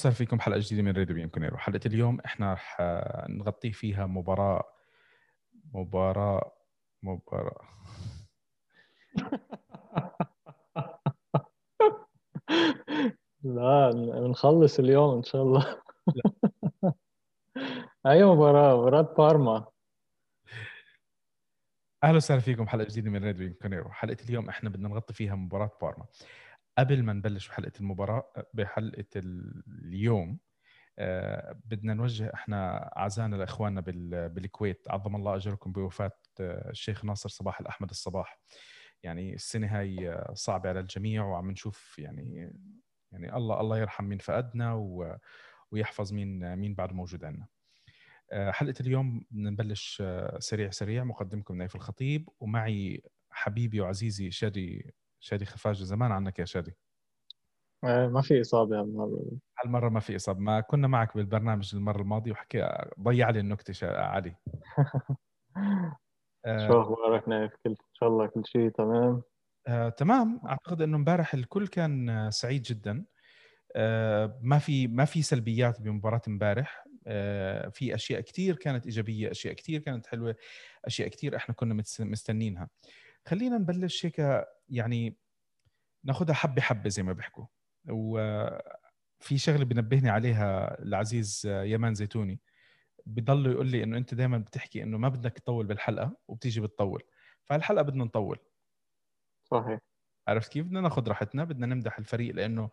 وسهلا فيكم حلقة جديدة من راديو بيانكونيرو حلقة اليوم إحنا رح نغطي فيها مباراة مباراة مباراة. لا بنخلص اليوم إن شاء الله. أي مباراة؟ مباراة بارما. أهلا وسهلا فيكم حلقة جديدة من راديو بيانكونيرو حلقة اليوم إحنا بدنا نغطي فيها مباراة بارما. قبل ما نبلش بحلقة المباراة بحلقة اليوم آه، بدنا نوجه إحنا عزانا لإخواننا بالكويت عظم الله أجركم بوفاة آه، الشيخ ناصر صباح الأحمد الصباح. يعني السنة هاي آه، صعبة على الجميع وعم نشوف يعني يعني الله الله يرحم مين فقدنا ويحفظ مين مين بعد موجود عندنا حلقة اليوم بدنا نبلش سريع سريع. مقدمكم نايف الخطيب ومعي حبيبي وعزيزي شادي شادي خفاجه زمان عنك يا شادي؟ ما في إصابة هالمره هالمرة ما في إصابة. ما كنا معك بالبرنامج المرة الماضية وحكي ضيع لي النكتة علي. شو أخبارك نايف؟ كل إن شاء الله كل شيء تمام. آه، تمام. أعتقد إنه امبارح الكل كان سعيد جدا. آه، ما في ما في سلبيات بمباراة امبارح. آه، في أشياء كثير كانت إيجابية أشياء كثير كانت حلوة أشياء كثير إحنا كنا مستنينها. خلينا نبلش هيك يعني ناخذها حبة حبة زي ما بيحكوا. وفي شغلة بنبهني عليها العزيز يمان زيتوني. بضل يقول لي إنه أنت دائما بتحكي إنه ما بدك تطول بالحلقة وبتيجي بتطول. فالحلقه بدنا نطول. صحيح. عرفت كيف؟ بدنا ناخذ راحتنا بدنا نمدح الفريق لأنه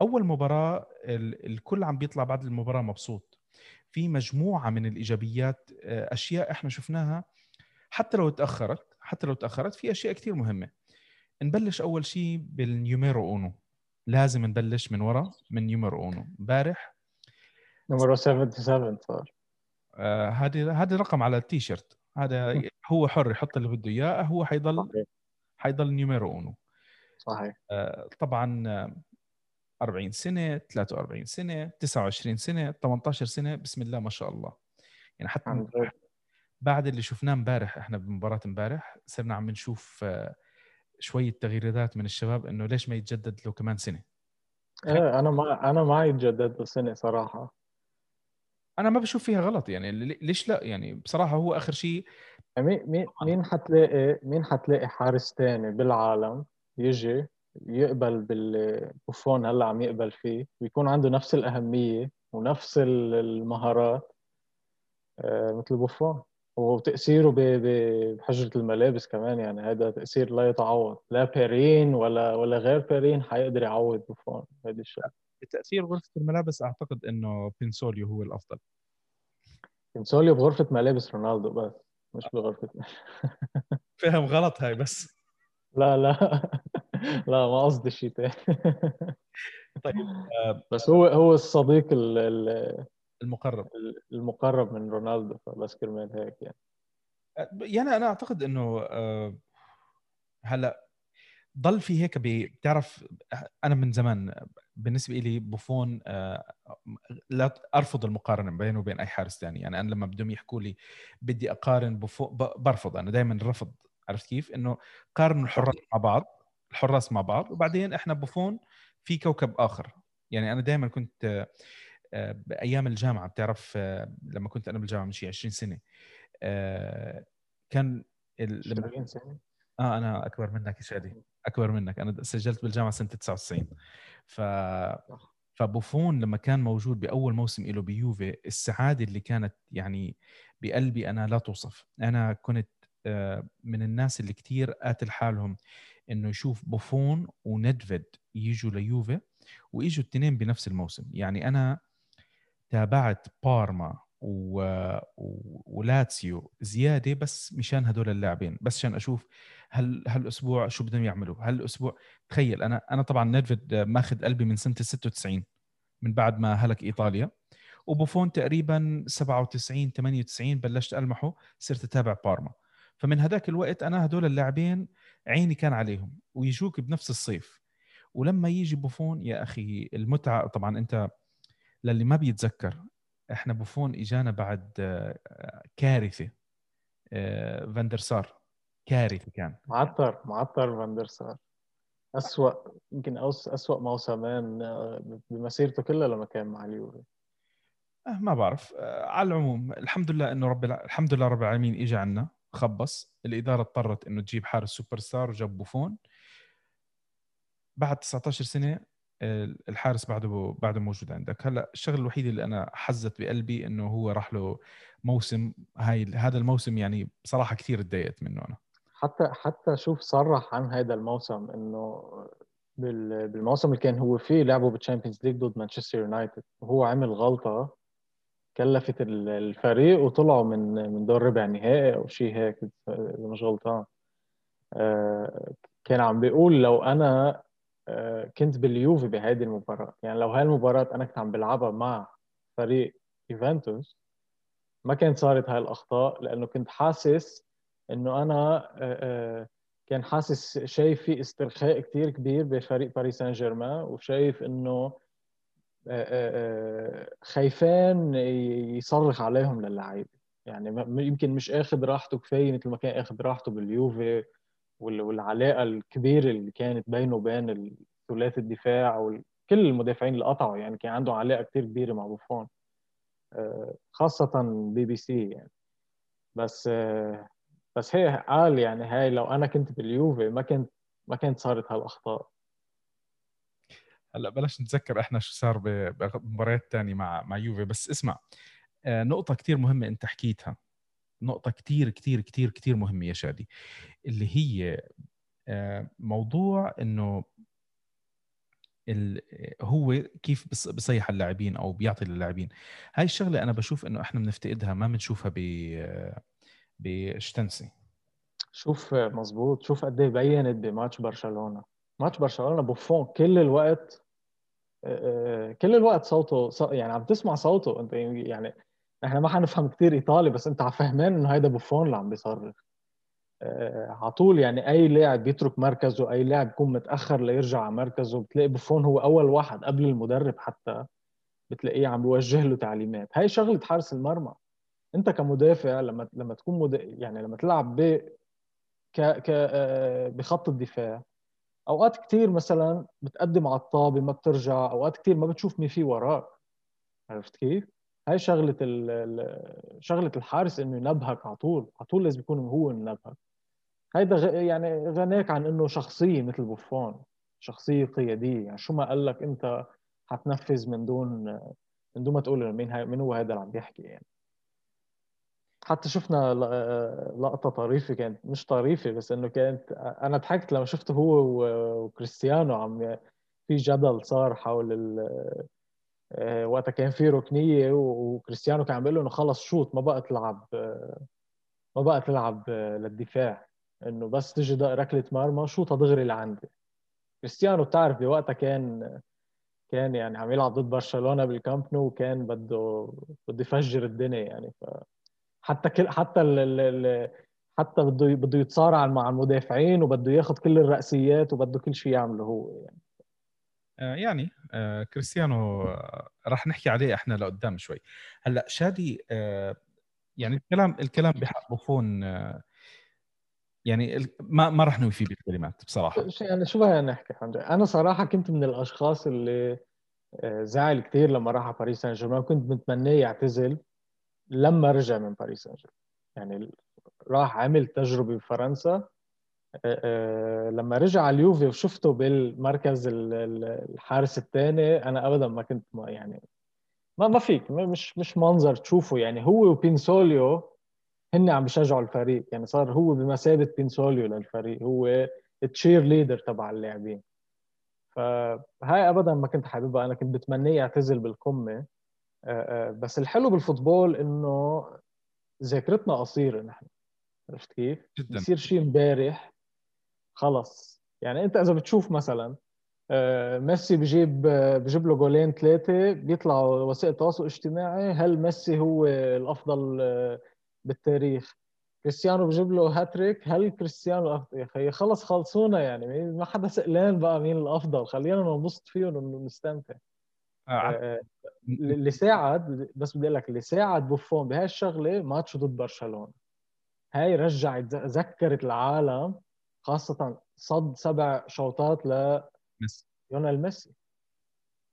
أول مباراة الكل عم بيطلع بعد المباراة مبسوط. في مجموعة من الإيجابيات آه، أشياء إحنا شفناها حتى لو تاخرت حتى لو تأخرت في أشياء كثير مهمة. نبلش أول شيء بال numero uno. لازم نبلش من ورا من numero uno. امبارح numero 77 صار. هذه آه هذا رقم على التيشيرت. هذا هو حر يحط اللي بده إياه هو حيضل صحيح. حيضل numero uno. صحيح. آه طبعا 40 سنة 43 سنة 29 سنة 18 سنة بسم الله ما شاء الله. يعني حتى بعد اللي شفناه امبارح إحنا بمباراة امبارح صرنا عم نشوف آه شوية تغييرات من الشباب إنه ليش ما يتجدد له كمان سنة؟ إيه أنا ما أنا ما يتجدد له سنة صراحة. أنا ما بشوف فيها غلط يعني ليش لا؟ يعني بصراحة هو آخر شيء مين مين مين حتلاقي مين حتلاقي حارس ثاني بالعالم يجي يقبل ببوفون هلأ عم يقبل فيه؟ ويكون عنده نفس الأهمية ونفس المهارات آه، مثل بوفون. وتأثيره بحجرة الملابس كمان يعني هذا تأثير لا يتعوض لا بيرين ولا ولا غير بيرين حيقدر يعوض بوفون هذه الشيء. بتاثير غرفة الملابس أعتقد إنه بينسوليو هو الأفضل. بينسوليو بغرفة ملابس رونالدو بس مش بغرفة فهم غلط هاي بس. لا لا لا ما قصدي شيء ثاني طيب آه، بس هو هو الصديق المقرب. المقرب من رونالدو فبس كرمال هيك يعني. يعني أنا أعتقد إنه آه، هلأ ضل في هيك بتعرف أنا من زمان بالنسبة لي بوفون آه، لا أرفض المقارنة بينه وبين أي حارس ثاني يعني أنا لما بدهم يحكوا لي بدي أقارن بوفون برفض. أنا دائما رفض عرفت كيف؟ إنه قارنوا الحراس مع بعض الحراس مع بعض وبعدين إحنا بوفون في كوكب آخر. يعني أنا دائما كنت بايام الجامعة بتعرف آه، لما كنت أنا بالجامعة من شيء 20 سنة آه، كان 20 سنة؟ آه أنا أكبر منك يا شادي أكبر منك. أنا سجلت بالجامعة سنة 99 ف فبوفون لما كان موجود بأول موسم له بيوفي السعادة اللي كانت يعني بقلبي أنا لا توصف. أنا كنت آه، من الناس اللي كثير قاتل حالهم إنه يشوف بوفون وندفيد يجوا ليوفي واجوا الاثنين بنفس الموسم. يعني أنا تابعت بارما و... ولاتسيو زيادة بس مشان هدول اللاعبين. بس عشان أشوف هل هالأسبوع شو بدهم يعملوا. هل الأسبوع تخيل أنا أنا طبعا نيدفيد ماخذ قلبي من سنة ال 96 من بعد ما هلك إيطاليا. وبوفون تقريبا 97 98 بلشت ألمحه صرت أتابع بارما. فمن هذاك الوقت أنا هدول اللاعبين عيني كان عليهم ويجوك بنفس الصيف. ولما يجي بوفون يا أخي المتعة طبعا أنت للي ما بيتذكر إحنا بوفون إجانا بعد آه، كارثة آه، فاندر سار كارثة كان. معتر معتر فاندر سار اسوء يمكن اسوء موسمين آه، بمسيرته كلها لما كان مع اليوفي. ما بعرف. على العموم الحمد لله إنه رب الحمد لله رب العالمين اجى عنا خبص. الإدارة اضطرت إنه تجيب حارس سوبر ستار وجاب بوفون. بعد 19 سنة الحارس بعده بعده موجود عندك. هلأ الشغله الوحيده اللي أنا حزّت بقلبي إنه هو راح له موسم هاي هذا الموسم يعني بصراحة كثير تضايقت منه أنا. حتى حتى شوف صرح عن هذا الموسم إنه بالموسم اللي كان هو فيه لعبوا بالتشامبيونز ليج ضد مانشستر يونايتد وهو عمل غلطة كلفت الفريق وطلعوا من من دور ربع نهائي أو شيء هيك إذا مش غلطان. آه، كان عم بيقول لو أنا كنت باليوفي بهذه المباراة. يعني لو هاي المباراة أنا كنت عم بلعبها مع فريق يوفنتوس ما كانت صارت هاي الأخطاء لأنه كنت حاسس إنه أنا آه، كان حاسس شايف في استرخاء كثير كبير بفريق باريس سان جيرمان وشايف إنه خايفان يصرخ عليهم للعيبة. يعني يمكن مش آخذ راحته كفاية مثل ما كان آخذ راحته باليوفي. والعلاقة الكبيرة اللي كانت بينه وبين ثلاثي الدفاع وكل المدافعين اللي قطعوا يعني كان عنده علاقة كثير كبيرة مع بوفون آه، خاصة بي بي سي يعني. بس آه، بس هي قال يعني هاي لو أنا كنت باليوفي ما كنت ما كانت صارت هالأخطاء. هلأ بلاش نتذكر إحنا شو صار بمباريات ثانية مع مع يوفي. بس اسمع آه، نقطة كثير مهمة أنت حكيتها. نقطة كثير كثير كثير كثير مهمة يا شادي اللي هي آه، موضوع إنه هو كيف بصيح اللاعبين أو بيعطي للاعبين. هاي الشغلة أنا بشوف إنه إحنا بنفتقدها ما بنشوفها ب بشتنسي. شوف مزبوط شوف قد إيه بينت بماتش برشلونة. ماتش برشلونة بوفون كل الوقت آه، آه، كل الوقت صوته يعني عم تسمع صوته. أنت يعني إحنا ما حنفهم كثير إيطالي بس انت فهمان إنه هيدا بوفون اللي عم بيصرخ آه، على طول يعني أي لاعب بيترك مركزه أي لاعب بيكون متأخر ليرجع على مركزه بتلاقي بوفون هو أول واحد قبل المدرب حتى بتلاقيه عم بيوجه له تعليمات. هاي شغلة حارس المرمى. انت كمدافع لما لما تكون مد... يعني لما تلعب ب ك... ك... بخط الدفاع أوقات كثير مثلا بتقدم على الطابة ما بترجع أوقات كثير ما بتشوف مين في وراك. عرفت كيف؟ هاي شغلة شغلة الحارس إنه ينبهك على طول على طول لازم يكون هو منبهك هيدا. يعني غناك عن إنه شخصية مثل بوفون شخصية قيادية يعني شو ما قال لك أنت حتنفذ من دون من دون ما تقول مين هاي مين هو هذا اللي عم بيحكي يعني حتى شفنا لقطة طريفة كانت مش طريفة بس إنه كانت أنا ضحكت لما شفته هو وكريستيانو عم في جدل صار حول ال... آه، وقتها كان في ركنية وكريستيانو كان عم بيقول له إنه خلص شوط ما بقى تلعب ما بقى تلعب للدفاع. إنه بس تجي ركلة مرمى شوطها دغري لعندي. كريستيانو بتعرف بوقتها كان كان يعني عم يلعب ضد برشلونة بالكامب نو وكان بده بده يفجر الدنيا يعني. ف حتى كل حتى ال ال حتى بده بده يتصارع مع المدافعين وبده ياخذ كل الرأسيات وبده كل شيء يعمله هو يعني. آه، يعني آه، كريستيانو آه، راح نحكي عليه إحنا لقدام شوي. هلأ شادي يعني الكلام الكلام بحق بوفون يعني ما ما راح نوفي بالكلمات بصراحة. يعني شو بدنا نحكي أنا صراحة كنت من الأشخاص اللي زعل كثير لما راح على باريس سان جيرمان كنت متمناه يعتزل لما رجع من باريس سان جيرمان يعني راح عمل تجربة بفرنسا آه، آه، لما رجع على اليوفي وشفته بالمركز الحارس الثاني أنا ابدا ما كنت ما يعني ما ما فيك مش مش منظر تشوفه. يعني هو وبينسوليو هن عم بيشجعوا الفريق. يعني صار هو بمثابة بينسوليو للفريق. هو ال cheerleader تبع اللاعبين. فهاي ابدا ما كنت حاببها. أنا كنت بتمنيه يعتزل بالقمة. آه، بس الحلو بال football إنه ذاكرتنا قصيرة نحن. عرفت كيف؟ جدا. بصير شيء امبارح خلص. يعني انت إذا بتشوف مثلا آه، ميسي بجيب بجيب له جولين ثلاثة بيطلعوا وسائل التواصل الاجتماعي هل ميسي هو الأفضل آه، بالتاريخ؟ كريستيانو بجيب له هاتريك هل كريستيانو يا أخي خلص خلصونا يعني ما حدا سئلان بقى مين الأفضل خلينا ننبسط فيهم ونستمتع. آه اللي ساعد بس بدي أقول لك اللي ساعد بوفون بهاي الشغلة ماتش ضد برشلونة. هاي رجعت ذكرت العالم خاصة صد سبع شوطات ل ميسي. ليونيل ميسي.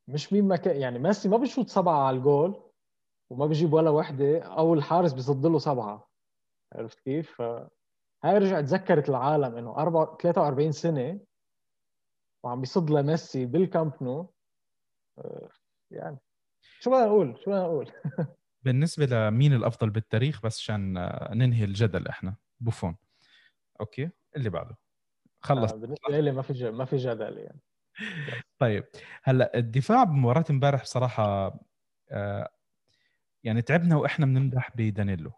مش مين ما كان يعني ميسي ما بيشوط سبعة على الجول وما بيجيب ولا وحدة أو الحارس بيصد له سبعة. عرفت كيف؟ هاي رجعت ذكرت العالم إنه 43 سنة وعم بيصد لميسي بالكامب نو. آه، يعني شو بدنا نقول؟ شو بدنا نقول؟ بالنسبة لمين الأفضل بالتاريخ بس عشان ننهي الجدل إحنا. بوفون. أوكي؟ اللي بعده. خلص آه بالنسبة لي ما في ما في جدل يعني. طيب هلأ الدفاع بمباراة امبارح بصراحة آه يعني تعبنا وإحنا بنمدح بدانيلو.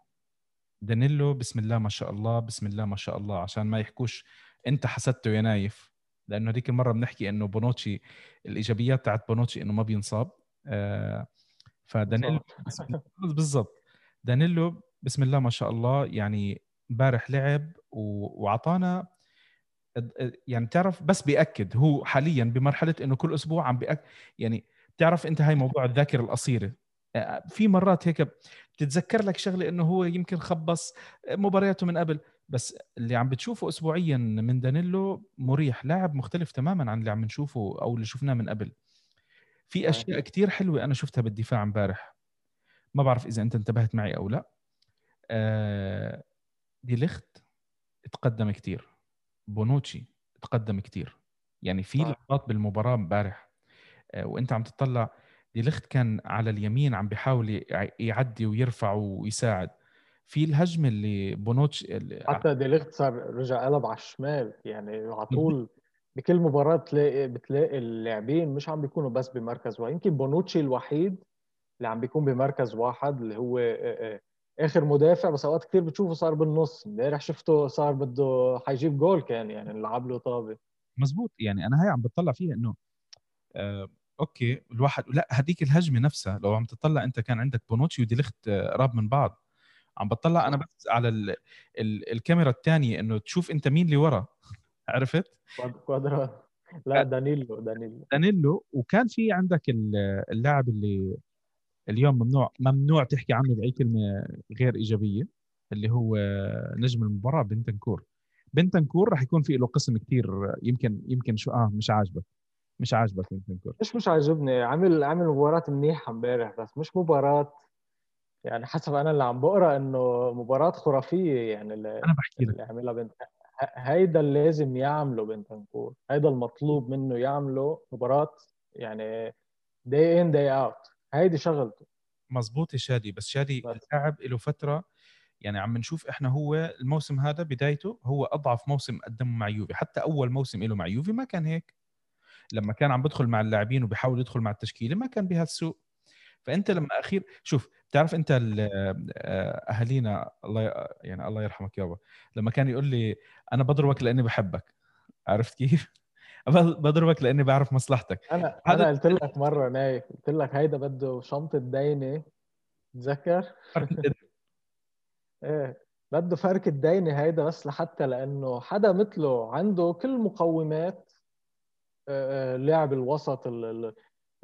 دانيلو بسم الله ما شاء الله بسم الله ما شاء الله عشان ما يحكوش أنت حسدته يا نايف. لأنه هذيك المرة بنحكي إنه بونوتشي الإيجابيات تاعت بونوتشي إنه ما بينصاب. آه فدانيلو بالضبط. دانيلو بسم الله ما شاء الله يعني امبارح لعب وعطانا يعني بتعرف بس بيأكد هو حاليا بمرحلة إنه كل أسبوع عم بيأكد يعني بتعرف أنت هاي موضوع الذاكرة القصيرة. آه، في مرات هيك بتتذكر لك شغلة إنه هو يمكن خبص مبارياته من قبل بس اللي عم بتشوفه اسبوعيا من دانيلو مريح لاعب مختلف تماما عن اللي عم نشوفه أو اللي شفناه من قبل. في أشياء كثير حلوة أنا شفتها بالدفاع امبارح. ما بعرف إذا أنت انتبهت معي أو لا. آه دي ليخت تقدم كثير بونوتشي تقدم كثير يعني في لقطات بالمباراة امبارح آه وانت عم تطلع دي ليخت كان على اليمين عم بيحاول يعدي ويرفع ويساعد. في الهجمة اللي بونوتشي اللي حتى ديليخت صار رجع قلب على الشمال. يعني على طول بكل مباراة بتلاقي بتلاقي اللاعبين مش عم بيكونوا بس بمركز واحد. يمكن بونوتشي الوحيد اللي عم بيكون بمركز واحد اللي هو آخر مدافع بس اوقات كثير بتشوفه صار بالنص. امبارح شفته صار بده حيجيب جول كان يعني لعب له طابة. مزبوط. يعني أنا هاي عم بتطلع فيها إنه آه أوكي الواحد لا هذيك الهجمة نفسها. لو عم تطلع أنت كان عندك بونوتشي وديليخت قراب من بعض. عم بطلع أنا بس على ال ال الكاميرا الثانية إنه تشوف أنت مين اللي ورا. عرفت؟ كوادرا لا دانيلو دانيلو. دانيلو. وكان في عندك اللاعب اللي اليوم ممنوع ممنوع تحكي عنه بأي كلمة غير إيجابية اللي هو نجم المباراة بنتنكور. بنتنكور راح يكون في له قسم كثير يمكن يمكن شو آه مش عاجبك مش عاجبك بنتنكور. مش مش عاجبني. عامل عامل مباراة منيحة امبارح بس مش مباراة يعني حسب أنا اللي عم بقرأ إنه مباراة خرافية يعني اللي أنا بحكي لك. اللي عملها بنتنكور هيدا اللي لازم يعمله بنتنكور. هيدا المطلوب منه يعمله مباراة يعني day in day out هيدي شغلته. مزبوط يا شادي. بس شادي اللاعب له فترة يعني عم نشوف إحنا هو الموسم هذا بدايته هو أضعف موسم قدمه مع يوفي. حتى أول موسم له مع يوفي ما كان هيك. لما كان عم بدخل مع اللاعبين وبيحاول يدخل مع التشكيلة ما كان بهالسوء. فأنت لما أخير شوف بتعرف أنت آه، أهالينا الله يعني الله يرحمك يابا. لما كان يقول لي أنا بضربك لأني بحبك. عرفت كيف؟ بضربك لأني بعرف مصلحتك. أنا أنا قلت لك مرة نايف قلت لك هيدا بده شنطة دينه تذكر إيه بده فرك الدينه هيدا بس لحتى لأنه حدا مثله عنده كل مقومات لاعب الوسط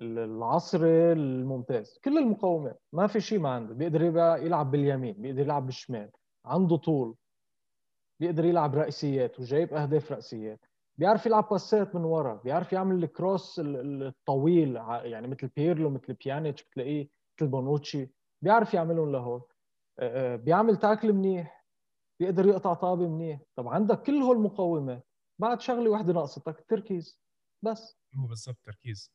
العصري الممتاز كل المقومات ما في شيء ما عنده بيقدر يلعب باليمين بيقدر يلعب بالشمال عنده طول بيقدر يلعب رأسيات وجايب أهداف رأسيات بيعرف يلعب باسات من ورا بيعرف يعمل ال cross الطويل يعني مثل بيرلو مثل بيانيتش بتلاقيه مثل بونوتشي بيعرف يعملهم لهول. بيعمل tackle منيح بيقدر يقطع طابة منيح. طب عندك كل هول المقومات بعد شغلة واحدة ناقصتك التركيز بس. هو بالضبط تركيز.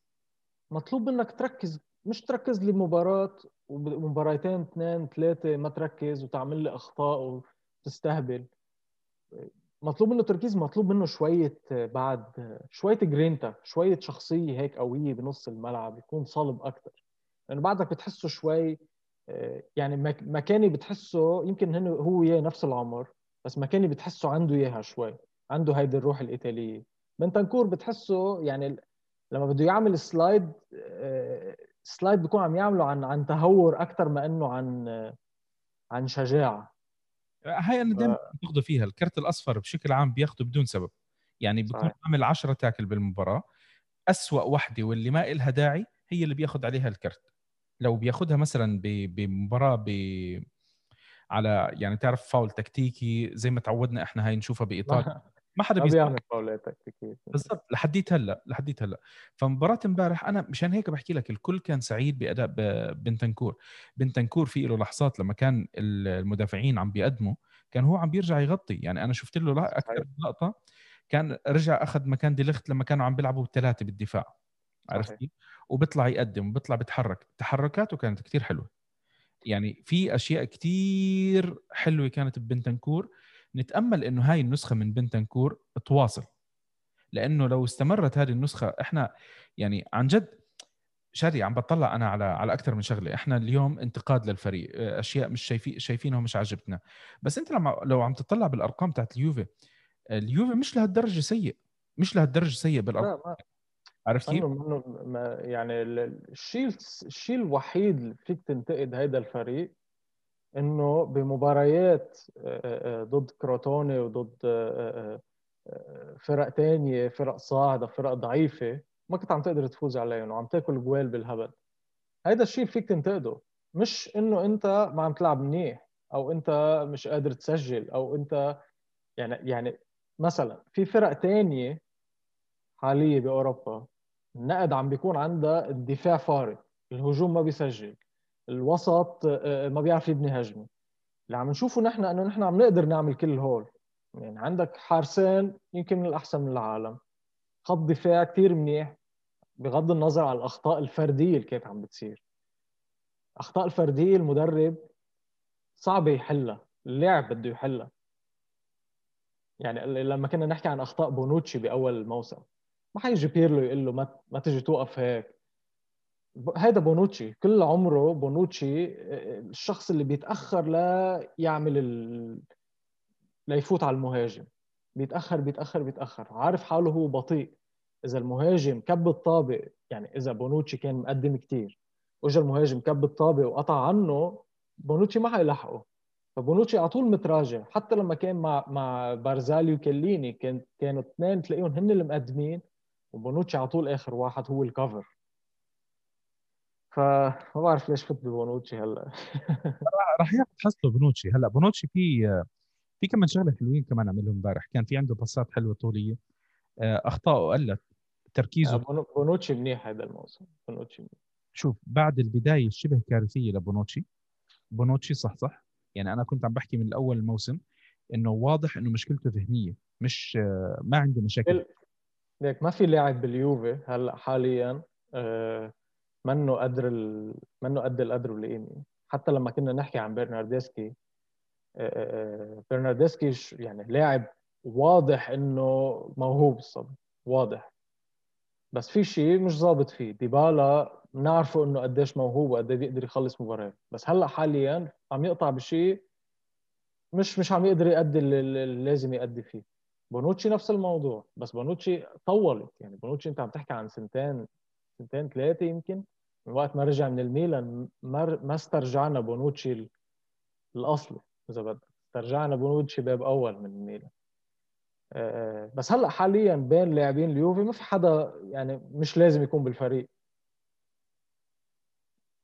مطلوب منك تركز مش تركز لي مباراة ومباراتين اثنين ثلاثة ما تركز وتعمل لي أخطاء وتستهبل. مطلوب منه تركيز مطلوب منه شوية بعد شوية جرينتا شوية شخصية هيك قوية بنص الملعب يكون صلب أكثر لأنه يعني بعدك بتحسه شوي يعني مكاني بتحسه يمكن هو وياه نفس العمر بس مكاني بتحسه عنده إياها شوي عنده هيدي الروح الإيطالية. بنتنكور بتحسه يعني لما بده يعمل سلايد سلايد آه، بيكون عم يعمله عن عن تهور أكثر ما إنه عن عن شجاعة. هاي أنا دائما. باخذه فيها الكرت الأصفر بشكل عام بياخذه بدون سبب يعني بيكون صحيح. عامل 10 تاكل بالمباراة أسوأ وحدة واللي ما إلها داعي هي اللي بياخذ عليها الكرت لو بياخذها مثلا بمباراة ب على يعني تعرف فاول تكتيكي زي ما تعودنا إحنا هاي نشوفها بإيطاليا ما حدا بيعمل فاولات تكتيكيه بالضبط لحديت هلا لحديت هلا. فمباراة امبارح أنا مشان هيك بحكي لك الكل كان سعيد بأداء بنتنكور. بنتنكور في له لحظات لما كان المدافعين عم بيقدموا كان هو عم بيرجع يغطي. يعني أنا شفت له أكثر لقطة. كان رجع أخذ مكان ديليخت لما كانوا عم بيلعبوا ثلاثة بالدفاع. عرفت كيف؟ وبيطلع يقدم وبيطلع بيتحرك. تحركاته كانت كثير حلوة. يعني في أشياء كثير حلوة كانت ببنتنكور نتأمل إنه هاي النسخة من بنتنكور تواصل. لأنه لو استمرت هذه النسخة إحنا يعني عن جد شادي عم بطلع أنا على على أكثر من شغلة. إحنا اليوم انتقاد للفريق أشياء مش شايفين شايفينها مش عاجبتنا. بس أنت لما لو عم تطلع بالأرقام تاعت اليوفي اليوفي مش لهالدرجة سيء. مش لهالدرجة سيء بالأرقام. عرفت كيف؟ يعني الشيء الشيء الوحيد اللي فيك تنتقد هذا الفريق إنه بمباريات ضد كروتوني وضد فرق تانية فرق صاعدة فرق ضعيفة ما كنت عم تقدر تفوز عليهم وعم تاكل جوال بالهبل. هيدا الشيء فيك تنتقده. مش إنه أنت ما عم تلعب منيح أو أنت مش قادر تسجل أو أنت يعني يعني مثلا في فرق تانية حالية بأوروبا النقد عم بيكون عندها الدفاع فارق الهجوم ما بيسجل. الوسط آه، ما بيعرف يبني هجمة. اللي عم نشوفه نحن إنه نحن عم نقدر نعمل كل هول. يعني عندك حارسين يمكن من الأحسن من العالم. خط دفاع كثير منيح بغض النظر عن الأخطاء الفردية اللي كانت عم بتصير. أخطاء الفردية المدرب صعب يحلها اللاعب بده يحلها. يعني لما كنا نحكي عن أخطاء بونوتشي بأول الموسم ما حيجي بيرلو يقول له ما تجي توقف هيك. هذا بونوتشي كل عمره بونوتشي الشخص اللي بيتأخر لا يعمل ال... ليفوت على المهاجم. بيتأخر بيتأخر بيتأخر. عارف حاله هو بطيء. إذا المهاجم كب الطابة يعني إذا بونوتشي كان مقدم كثير وإجا المهاجم كب الطابة وقطع عنه بونوتشي ما حيلحقه فبونوتشي على طول متراجع. حتى لما كان مع مع بارزالي وكيليني كان كانوا اثنين تلاقيهم هن اللي مقدمين وبونوتشي على طول آخر واحد هو ال cover فما بعرف ليش فت ببونوتشي هلا. راح ياخذ حصته بونوتشي. هلا بونوتشي في في كمان شغلة حلوين كمان عملهم امبارح. كان في عنده باسات حلوة طولية. آه، اخطائه قلت تركيزه. آه، بونوتشي منيح هذا الموسم. بونوتشي منيح. شوف بعد البداية الشبه كارثية لبونوتشي. بونوتشي صح صح. يعني أنا كنت عم بحكي من الأول الموسم إنه واضح إنه مشكلته ذهنية. مش آه، ما عنده مشاكل. ليك ما في لاعب باليوفي هلا حاليا منه قدر ال... منه قد القدر والقيمه حتى لما كنا نحكي عن برناردسكي برناردسكي يعني لاعب واضح إنه موهوب الصبي واضح. بس في شيء مش ظابط فيه. ديبالا بنعرفه إنه قديش موهوب وقد إيه بيقدر يخلص مباراه بس هلأ حاليا عم يقطع بشيء مش مش عم يقدر يأدي اللي لازم يأدي فيه. بونوتشي نفس الموضوع بس بونوتشي طولت. يعني بونوتشي أنت عم تحكي عن سنتين سنتين ثلاثة يمكن. من وقت ما رجع من الميلان ما استرجعنا بونوتشي الاصلي إذا بدك. استرجعنا بونوتشي بابو أول من الميلان. آه، بس هلأ حاليا بين لاعبين اليوفي ما في حدا يعني مش لازم يكون بالفريق.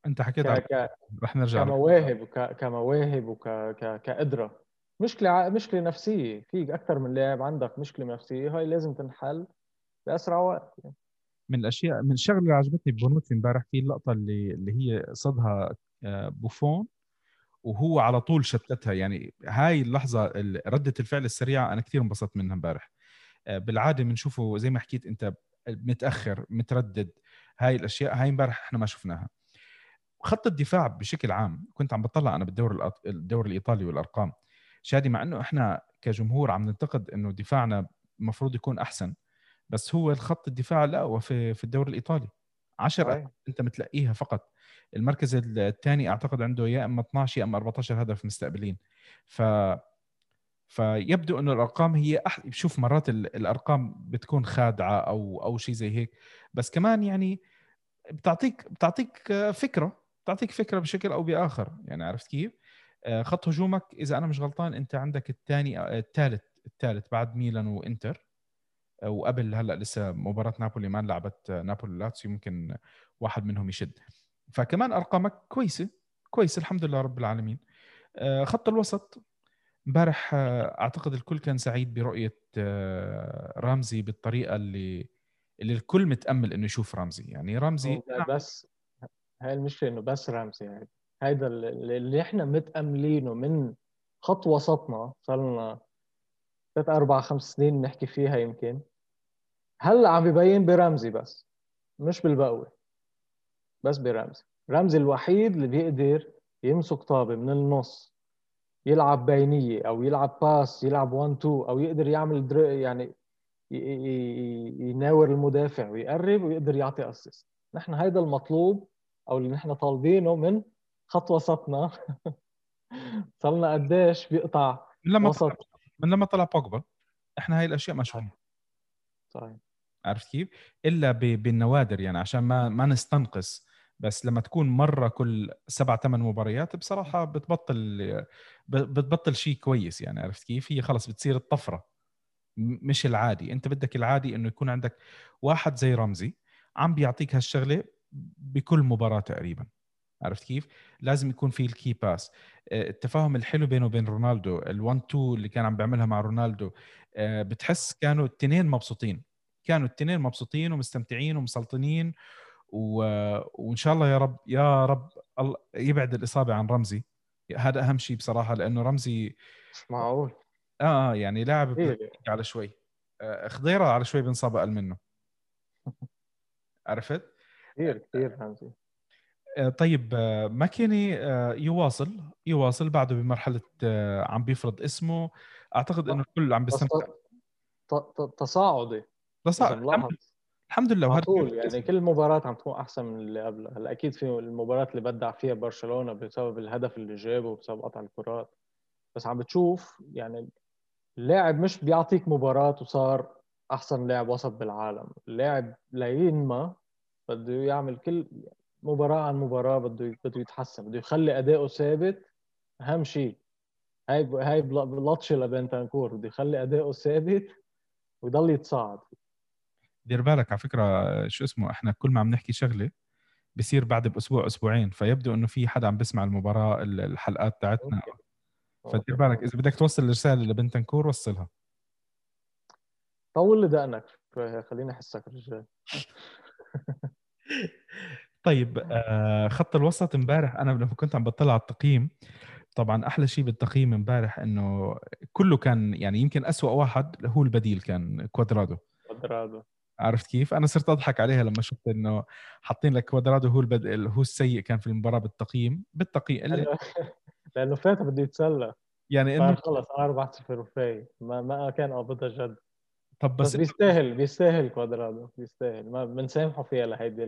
أنت حكيت ك... رح نرجع كمواهب وك... كمواهب وكقدره مشكلة مشكلة نفسية. في أكثر من لاعب عندك مشكلة نفسية. هاي لازم تنحل بأسرع وقت. يعني. من الأشياء من الشغلة اللي عجبتني ببونوتشي امبارح في اللقطة اللي اللي هي صدها آه، بوفون وهو على طول شتتها. يعني هاي اللحظة ردة الفعل السريعة أنا كثير انبسطت منها امبارح. آه، بالعادة بنشوفه زي ما حكيت أنت متأخر متردد. هاي الأشياء هاي امبارح إحنا ما شفناها. خط الدفاع بشكل عام كنت عم بطلع أنا بالدور الدوري الإيطالي والأرقام. شادي مع إنه إحنا كجمهور عم ننتقد إنه دفاعنا المفروض يكون أحسن بس هو الخط الدفاع الأقوى في في الدوري الإيطالي. 10 أنت متلقيها فقط. المركز الثاني أعتقد عنده يا إما 12 يا إما 14 هدف مستقبلين. ف فيبدو إنه الأرقام هي أح... شوف مرات الأرقام بتكون خادعة أو أو شيء زي هيك. بس كمان يعني بتعطيك بتعطيك فكرة بتعطيك فكرة بشكل أو بآخر. يعني عرفت كيف؟ آه، خط هجومك إذا أنا مش غلطان أنت عندك الثاني الثالث الثالث بعد ميلان وإنتر. وقبل هلأ لسه مباراة نابولي ما لعبت نابولي لاتسيو يمكن واحد منهم يشد. فكمان أرقامك كويسة كويس الحمد لله رب العالمين. آه، خط الوسط. امبارح آه، أعتقد الكل كان سعيد برؤية آه، رامزي بالطريقة اللي اللي الكل متأمل إنه يشوف رامزي. يعني رامزي بس هاي المشكلة إنه بس رامزي يعني هيدا اللي إحنا متأملينه من خط وسطنا صار لنا ثلاث أربع خمس سنين نحكي فيها يمكن. هلأ عم ببين برمزي بس مش بالبقوي بس برمزي. رمزي الوحيد اللي بيقدر يمسك طابة من النص يلعب بينيه أو يلعب pass يلعب 1 2 أو يقدر يعمل يعني يناور المدافع ويقرب ويقدر يعطي assist نحن هيدا المطلوب أو اللي نحن طالبينه من خط وسطنا. صرنا قديش بيقطع لما وسط. من لما طلع بوجبا إحنا هاي الأشياء ما شفناها. صحيح. عرفت كيف؟ إلا بالنوادر يعني عشان ما ما نستنقص. بس لما تكون مرة كل سبع ثمان مباريات بصراحة بتبطل بتبطل شيء كويس يعني عرفت كيف؟ هي خلص بتصير الطفرة. مش العادي، أنت بدك العادي إنه يكون عندك واحد زي رمزي عم بيعطيك هالشغلة بكل مباراة تقريبا. عرفت كيف؟ لازم يكون في ال key pass. آه، التفاهم الحلو بينه وبين رونالدو ال1 2 اللي كان عم بيعملها مع رونالدو آه، بتحس كانوا الاثنين مبسوطين. كانوا الاثنين مبسوطين ومستمتعين ومسلطنين و... وإن شاء الله يا رب يا رب الله يبعد الإصابة عن رمزي. هذا أهم شيء بصراحة لأنه رمزي معقول. آه يعني لاعب إيه؟ على شوي. آه خضيرة على شوي بنصاب أقل منه. عرفت؟ كثير كثير رمزي. آه، طيب آه، ماكيني آه، يواصل يواصل بعده بمرحلة عم بيفرض اسمه. أعتقد إنه الكل عم بيستمتع. تصاعدي تصاعد. الحمد لله وهذا طول يعني كل مباراة عم تكون أحسن من اللي قبلها. هلأ أكيد في المباراة اللي بدع فيها برشلونة بسبب الهدف اللي جابه وبسبب قطع الكرات. بس عم بتشوف يعني اللاعب مش بيعطيك مباراة وصار أحسن لاعب وسط بالعالم. اللاعب لينما بده يعمل كل مباراة عن مباراة بده بده يتحسن بده يخلي أداؤه ثابت. أهم شيء هاي هاي بلطشة لبنتانكور بده يخلي أداؤه ثابت ويضل يتصاعد. دير بالك على فكرة شو اسمه إحنا كل ما عم نحكي شغلة بصير بعد بأسبوع أسبوعين فيبدو إنه في حدا عم بيسمع المباراة الحلقات تاعتنا. فدير بالك إذا بدك توصل الرسالة لبنتنكور وصلها. طول لي دقنك خليني أحسك رجال طيب آه خط الوسط امبارح أنا لما كنت عم بطلع على التقييم طبعا أحلى شيء بالتقييم امبارح إنه كله كان يعني يمكن أسوأ واحد هو البديل كان كوادرادو. كوادرادو. عرفت كيف؟ أنا صرت أضحك عليها لما شفت إنه حاطين لك كوادرادو هو البد... هو السيء كان في المباراة بالتقييم بالتقييم لأنه فات بده يتسلى. يعني إنه خلص 4 0 وفايت. ما ما كان قابضها جد. طب بس, بس بيستاهل بيستاهل كوادرادو بيستاهل. ما بنسامحه فيها لهيدي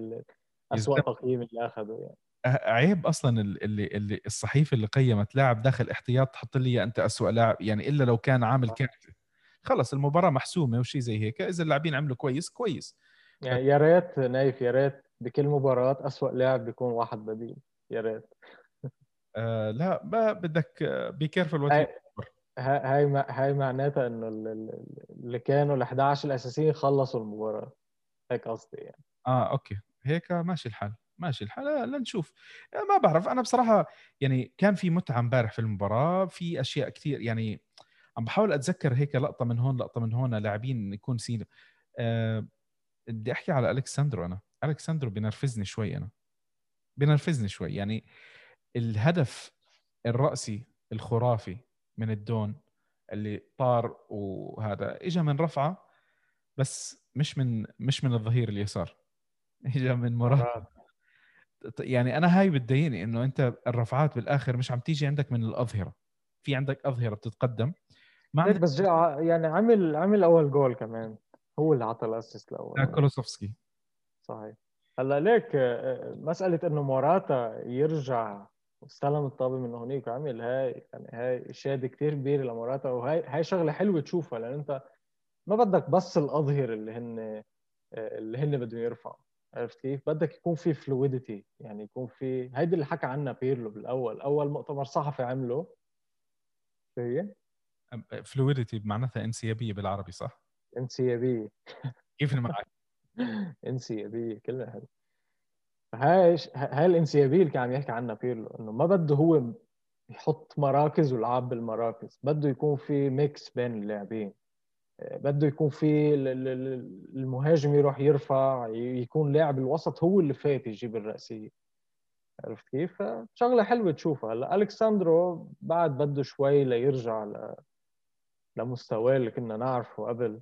اسوء تقييم اللي اخذه يعني. عيب أصلا اللي اللي الصحيفه اللي قيمت لاعب داخل احتياط تحط لي أنت اسوء لاعب يعني إلا لو كان عامل كارثة. خلص المباراة محسومة وشي زي هيك. إذا اللاعبين عملوا كويس كويس. يعني يا ريت نايف يا ريت بكل مباراه اسوء لاعب بيكون واحد بديل. يا ريت. آه لا ما بدك بي كيرفل وات هاي هاي معناتها إنه اللي كانوا ال 11 الأساسيين خلصوا المباراة. هيك قصدي يعني. آه أوكي. هيك ماشي الحال ماشي الحال لنشوف. ما بعرف أنا بصراحة يعني كان في متعة امبارح في المباراة في أشياء كثير يعني عم بحاول أتذكر هيك لقطة من هون لقطة من هون لاعبين يكون سين أه بدي أحكي على الكساندرو أنا. الكساندرو بينرفزني شوي أنا. بينرفزني شوي. يعني الهدف الرأسي الخرافي من الدون اللي طار وهذا اجى من رفعة بس مش من مش من الظهير اليسار. اجى من مراد يعني أنا هاي بتضايقني إنه أنت الرفعات بالآخر مش عم تيجي عندك من الأظهرة. في عندك أظهرة بتتقدم. ما عندك بس يعني عمل عمل أول جول كمان. هو اللي عطى ال assist الأول. كولوسوفسكي. صحيح. هلأ ليك آه، مسألة إنه موراتا يرجع استلم الطابة من هونيك وعمل هاي يعني هاي اشاده كثير كبيرة لموراتا وهي هاي شغلة حلوة تشوفها لأن أنت ما بدك بس الاظهر اللي هن آه، اللي هن بدهم يرفعوا. عرفت كيف؟ بدك يكون في fluidity يعني يكون في هيدي اللي حكى عنها بيرلو بالأول أول مؤتمر صحفي عمله هي fluidity بمعناتها انسيابية بالعربي صح؟ انسيابية كيف معك؟ انسيابية كلها حلوة هاي هاي الانسيابية اللي كان عم يحكي عنها بيرلو إنه ما بده هو يحط مراكز ويلعب بالمراكز بده يكون في mix بين اللاعبين بده يكون في المهاجم يروح يرفع يكون لاعب الوسط هو اللي فات يجيب الرأسية. عرفت كيف؟ شغلة حلوة تشوفها. هلا الكساندرو بعد بده شوي ليرجع ل... لمستواه اللي كنا نعرفه قبل.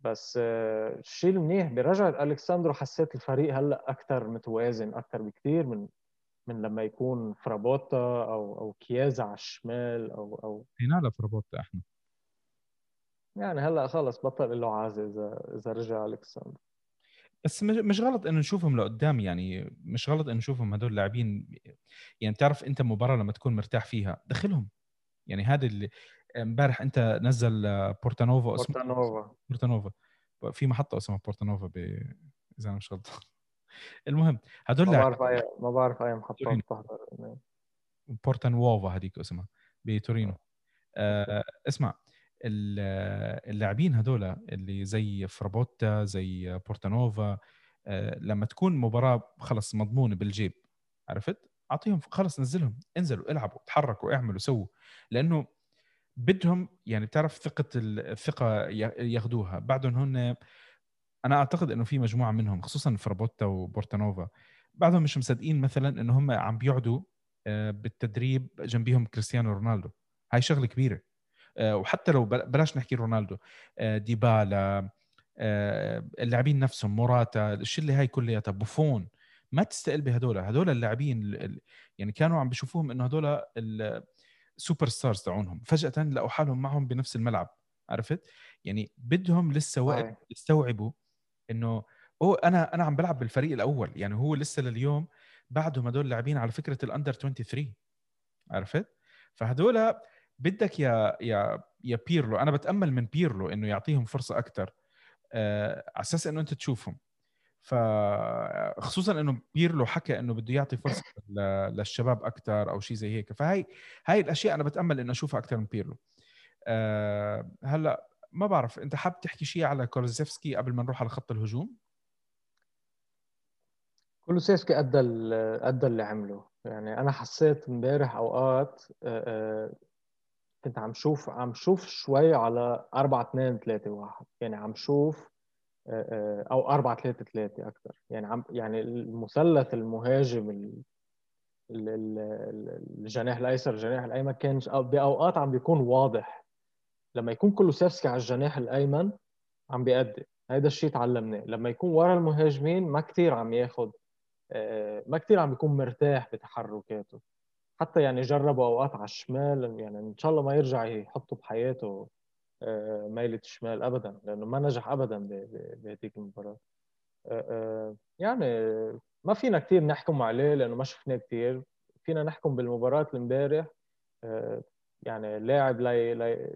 بس آه، الشيء المنيح برجعة الكساندرو حسيت الفريق هلا أكثر متوازن أكثر بكثير من من لما يكون فرابوتا أو أو كيازا على الشمال أو أو فينا فرابوتا إحنا يعني هلا خلص بطل له عازة اذا إذا رجع الكساندر بس مش غلط إنه نشوفهم لقدام يعني مش غلط إنه نشوفهم هدول اللاعبين يعني بتعرف أنت مباراة لما تكون مرتاح فيها دخلهم. يعني هذا اللي امبارح أنت نزل بورتانوفا اسمه بورتانوفا. بورتانوفا. في محطة اسمها بورتانوفا ب... إذا أنا مش غلط المهم هدول ما بعرف اي ما بعرف أي محطة بتحضر. بورتانوفا هذيك اسمها بتورينو. آه اسمع اللاعبين هذول اللي زي فرابوتا زي بورتانوفا آه، لما تكون مباراة خلص مضمونة بالجيب عرفت؟ أعطيهم خلص نزلهم انزلوا العبوا تحركوا اعملوا سووا. لأنه بدهم يعني بتعرف ثقة الثقة ياخذوها بعدهم هن أنا أعتقد إنه في مجموعة منهم خصوصا فرابوتا وبورتانوفا بعضهم مش مصدقين مثلا إنه هم عم بيقعدوا آه، بالتدريب جنبيهم كريستيانو رونالدو. هاي شغلة كبيرة. وحتى لو بلاش نحكي رونالدو آه، ديبالا آه، اللاعبين نفسهم موراتا الشله هاي كلياتها بوفون ما تستقل بهدول هدول اللاعبين يعني كانوا عم بيشوفوهم إنه هدول ال superstars تاعونهم فجأة لقوا حالهم معهم بنفس الملعب عرفت؟ يعني بدهم لسه وقت يستوعبوا إنه اوه أنا أنا عم بلعب بالفريق الأول يعني هو لسه لليوم بعدهم هدول اللاعبين على فكرة ال under 23 عرفت؟ فهدول بدك يا يا يا بيرلو أنا بتأمل من بيرلو إنه يعطيهم فرصة أكثر آه على أساس إنه أنت تشوفهم. فخصوصا إنه بيرلو حكى إنه بده يعطي فرصة للشباب أكثر أو شيء زي هيك. فهي هاي الأشياء أنا بتأمل إنه أشوفها أكثر من بيرلو. أه هلأ ما بعرف أنت حاب تحكي شيء على كولوسوفسكي قبل ما نروح على خط الهجوم؟ كولوسيفسكي أدى أدى اللي عمله. يعني أنا حسيت إمبارح أوقات آه، آه، كنت عم شوف عم شوف شوي على 4 2 3 1 يعني عم شوف آه، آه، أو 4 3 3 أكثر يعني عم يعني المثلث المهاجم الجناح الأيسر الجناح الأيمن كان بأوقات عم بيكون واضح. لما يكون كولوسيفسكي على الجناح الأيمن عم بيأدي. هذا الشيء تعلمناه. لما يكون ورا المهاجمين ما كثير عم ياخذ آه، ما كثير عم بيكون مرتاح بتحركاته. حتى يعني جربوا أوقات على الشمال يعني إن شاء الله ما يرجع يحطه بحياته آه، ميلة الشمال ابدا لأنه ما نجح ابدا بهذيك المباراة. آه، آه، يعني ما فينا كثير نحكم عليه لأنه ما شفناه كثير فينا نحكم بالمباراة امبارح يعني لاعب لي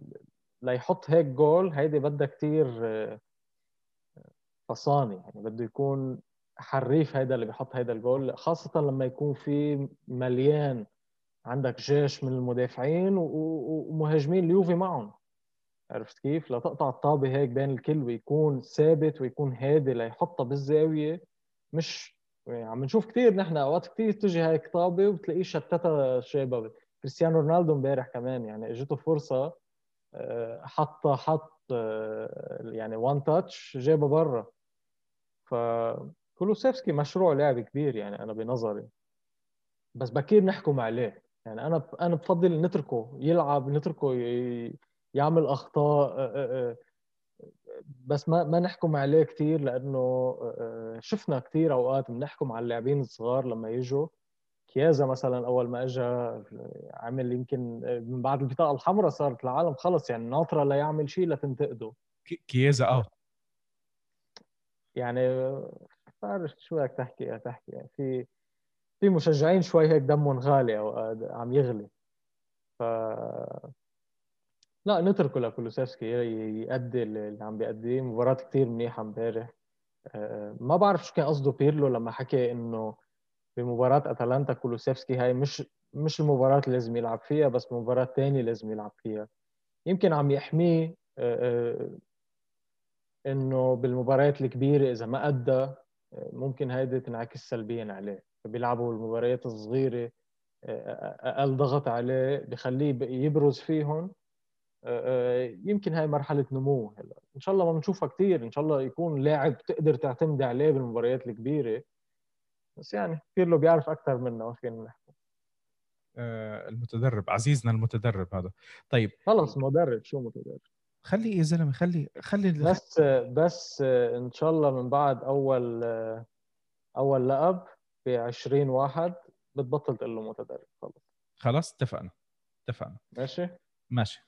ليحط هيك جول هيدي بدها كثير فصاني. يعني بده يكون حريف هيدا اللي بيحط هيدا الجول خاصة لما يكون في مليان عندك جيش من المدافعين ومهاجمين اليوفي معهم. عرفت كيف؟ لتقطع الطابة هيك بين الكل ويكون ثابت ويكون هادي ليحطها بالزاوية. مش يعني عم نشوف كثير نحن أوقات كثير تجي هيك طابة وتلاقيه شتتها شابة. كريستيانو رونالدو امبارح كمان يعني إجته فرصة آه، حطها حط آه، يعني وان تاتش جابها برا. ف كولوسيفسكي مشروع لعب كبير يعني أنا بنظري. بس بكير نحكم عليه. يعني أنا أنا بفضل نتركه يلعب نتركه يعمل أخطاء بس ما ما نحكم عليه كثير لأنه شفنا كثير أوقات بنحكم على اللاعبين الصغار لما يجوا. كيازا مثلا أول ما اجى عمل يمكن من بعد البطاقة الحمراء صارت العالم خلص يعني ناطرة ليعمل شيء لتنتقده كيازا آه يعني بعرف شو بدك تحكي تحكي. يعني في في مشجعين شوي هيك دمهم غالي أو عم يغلي. ف لا نتركه لكولوسيفسكي يأدي اللي عم بيأديه. مباراة كثير منيحة امبارح. آه، ما بعرف شو كان قصده بيرلو لما حكى إنه بمباراة أتلانتا كولوسيفسكي هاي مش مش المباراة اللي لازم يلعب فيها بس مباراة ثانية لازم يلعب فيها. يمكن عم يحميه آه، آه، إنه بالمباريات الكبيرة إذا ما أدى ممكن هيدي تنعكس سلبيا عليه. فبيلعبوا المباريات الصغيرة أقل ضغط عليه بخليه يبرز فيهم. يمكن هاي مرحلة نمو هلا. إن شاء الله ما بنشوفها كثير إن شاء الله يكون لاعب تقدر تعتمد عليه بالمباريات الكبيرة. بس يعني بيرلو بيعرف أكثر منا ما فينا نحكي. آه، المتدرب عزيزنا المتدرب هذا. طيب. خلص مدرب. شو متدرب؟ خلي يا زلمة خلي خلي بس بس إن شاء الله من بعد أول أول لقب ب 20 واحد بتبطل تقول له متدرب. خلص خلاص اتفقنا. اتفقنا. ماشي؟ ماشي.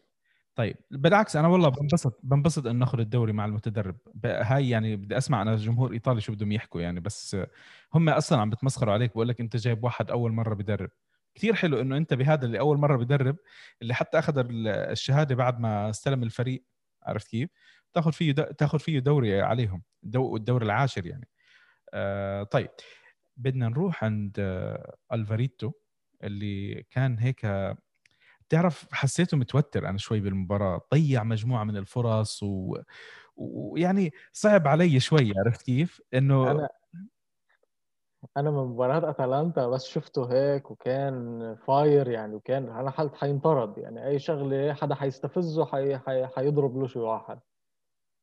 طيب بالعكس أنا والله بنبسط بنبسط انه ناخذ الدوري مع المتدرب. هاي يعني بدي أسمع أنا جمهور ايطالي شو بدهم يحكوا يعني بس هم أصلا عم بتمسخروا عليك بقول لك أنت جايب واحد أول مرة بدرب. كثير حلو إنه أنت بهذا اللي أول مرة بدرب اللي حتى أخذ الشهادة بعد ما استلم الفريق. عرفت كيف؟ تاخذ فيه تاخذ فيه دوري عليهم الدوري العاشر يعني. آه طيب. بدنا نروح عند آه الفاريتو اللي كان هيك تعرف حسيته متوتر أنا شوي بالمباراة ضيع مجموعة من الفرص و... ويعني صعب علي شوي عرفت كيف؟ إنه أنا أنا من مباراة أتلانتا بس شفته هيك وكان fire يعني وكان أنا حالت حينطرد يعني أي شغلة حدا حيستفزه حي... حي... حيضرب له شي واحد. آه،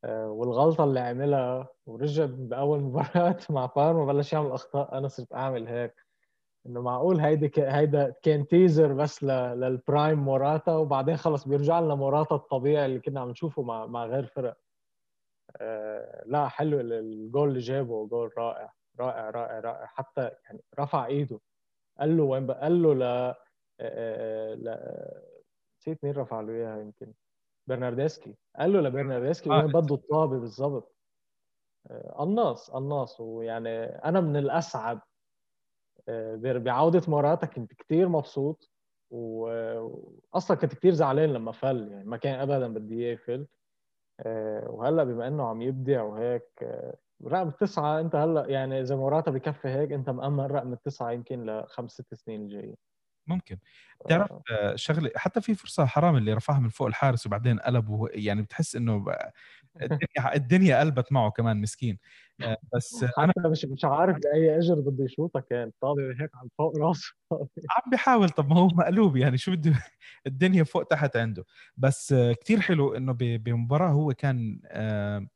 والغلطة اللي عملها ورجع بأول مباراة مع بارما بلش يعمل أخطاء أنا صرت أعمل هيك. إنه معقول هيدي ك... هيدا كان teaser بس ل... لل prime موراتا وبعدين خلص بيرجع لنا موراتا الطبيعي اللي كنا عم نشوفه مع مع غير فرق. آه لا حلو الجول اللي جابه جول رائع رائع رائع رائع. حتى يعني رفع إيده. قال له وين قال له ل آه، آه، ل نسيت مين رفع له إياها يمكن. برناردسكي. قال له لبرناردسكي وين بده الطابة بالضبط آه، قناص قناص. ويعني أنا من الأسعد. بعودة موراتا كنت كثير مبسوط. واصلا كنت كثير زعلان لما فل يعني ما كان ابدا بدي إياه يفل. وهلأ بما إنه عم يبدع وهيك رقم التسعة أنت هلأ يعني إذا موراتا بكفي هيك أنت مأمن رقم التسعة يمكن لخمس ست سنين الجايين. ممكن. بتعرف آه. شغلة حتى في فرصة حرام اللي رفعها من فوق الحارس وبعدين قلب يعني بتحس إنه الدنيا الدنيا قلبت معه كمان مسكين. آه، بس أنا مش مش عارف بأي اجر بده يشوطها كان طابه هيك عم فوق راسه. عم بيحاول طب ما هو مقلوب يعني شو بده الدنيا فوق تحت عنده. بس كثير حلو إنه بمباراة هو كان آه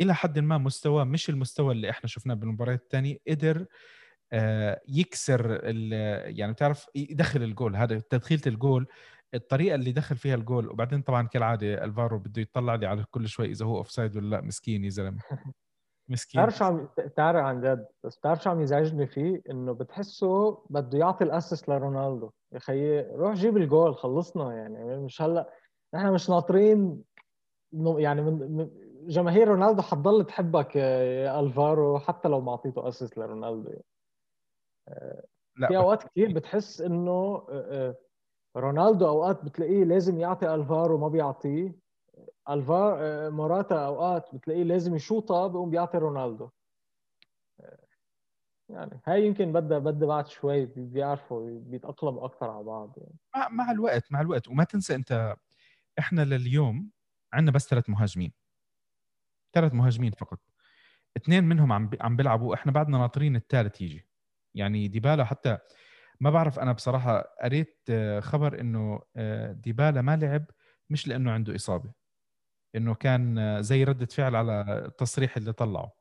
إلى حد ما مستوى مش المستوى اللي إحنا شفناه بالمباريات الثانية قدر آه، يكسر يعني بتعرف يدخل الجول. هذا تدخيلة الجول الطريقة اللي دخل فيها الجول. وبعدين طبعا كالعادة ألفارو بده يطلع لي على كل شوي إذا هو offside ولا لا. مسكين يا زلمة. مسكين. بتعرف شو عم تعرف عن جد بس بتعرف شو عم يزعجني فيه؟ إنه بتحسه بده يعطي ال assist لرونالدو. يا خيي روح جيب الجول خلصنا يعني. مش هلأ نحن مش ناطرين يعني من جماهير رونالدو حتضل تحبك يا ألفارو حتى لو ما أعطيته assist لرونالدو لا في أوقات كثير بتحس إنه آه، آه، رونالدو أوقات بتلاقيه لازم يعطي الفارو ما بيعطيه. ألفار آه، موراتا أوقات بتلاقيه لازم يشوطها بيقوم بيعطي رونالدو. يعني هاي يمكن بدها بدها بعد شوي بيعرفوا بيتأقلموا أكثر على بعض يعني. مع, مع الوقت مع الوقت. وما تنسى أنت إحنا لليوم عندنا بس ثلاث مهاجمين. ثلاث مهاجمين فقط. اثنين منهم عم عم بيلعبوا إحنا بعدنا ناطرين الثالث يجي. يعني ديبالا حتى ما بعرف أنا بصراحة قريت آه، خبر إنه آه، ديبالا ما لعب مش لأنه عنده إصابة إنه كان آه، زي ردة فعل على التصريح اللي طلعه.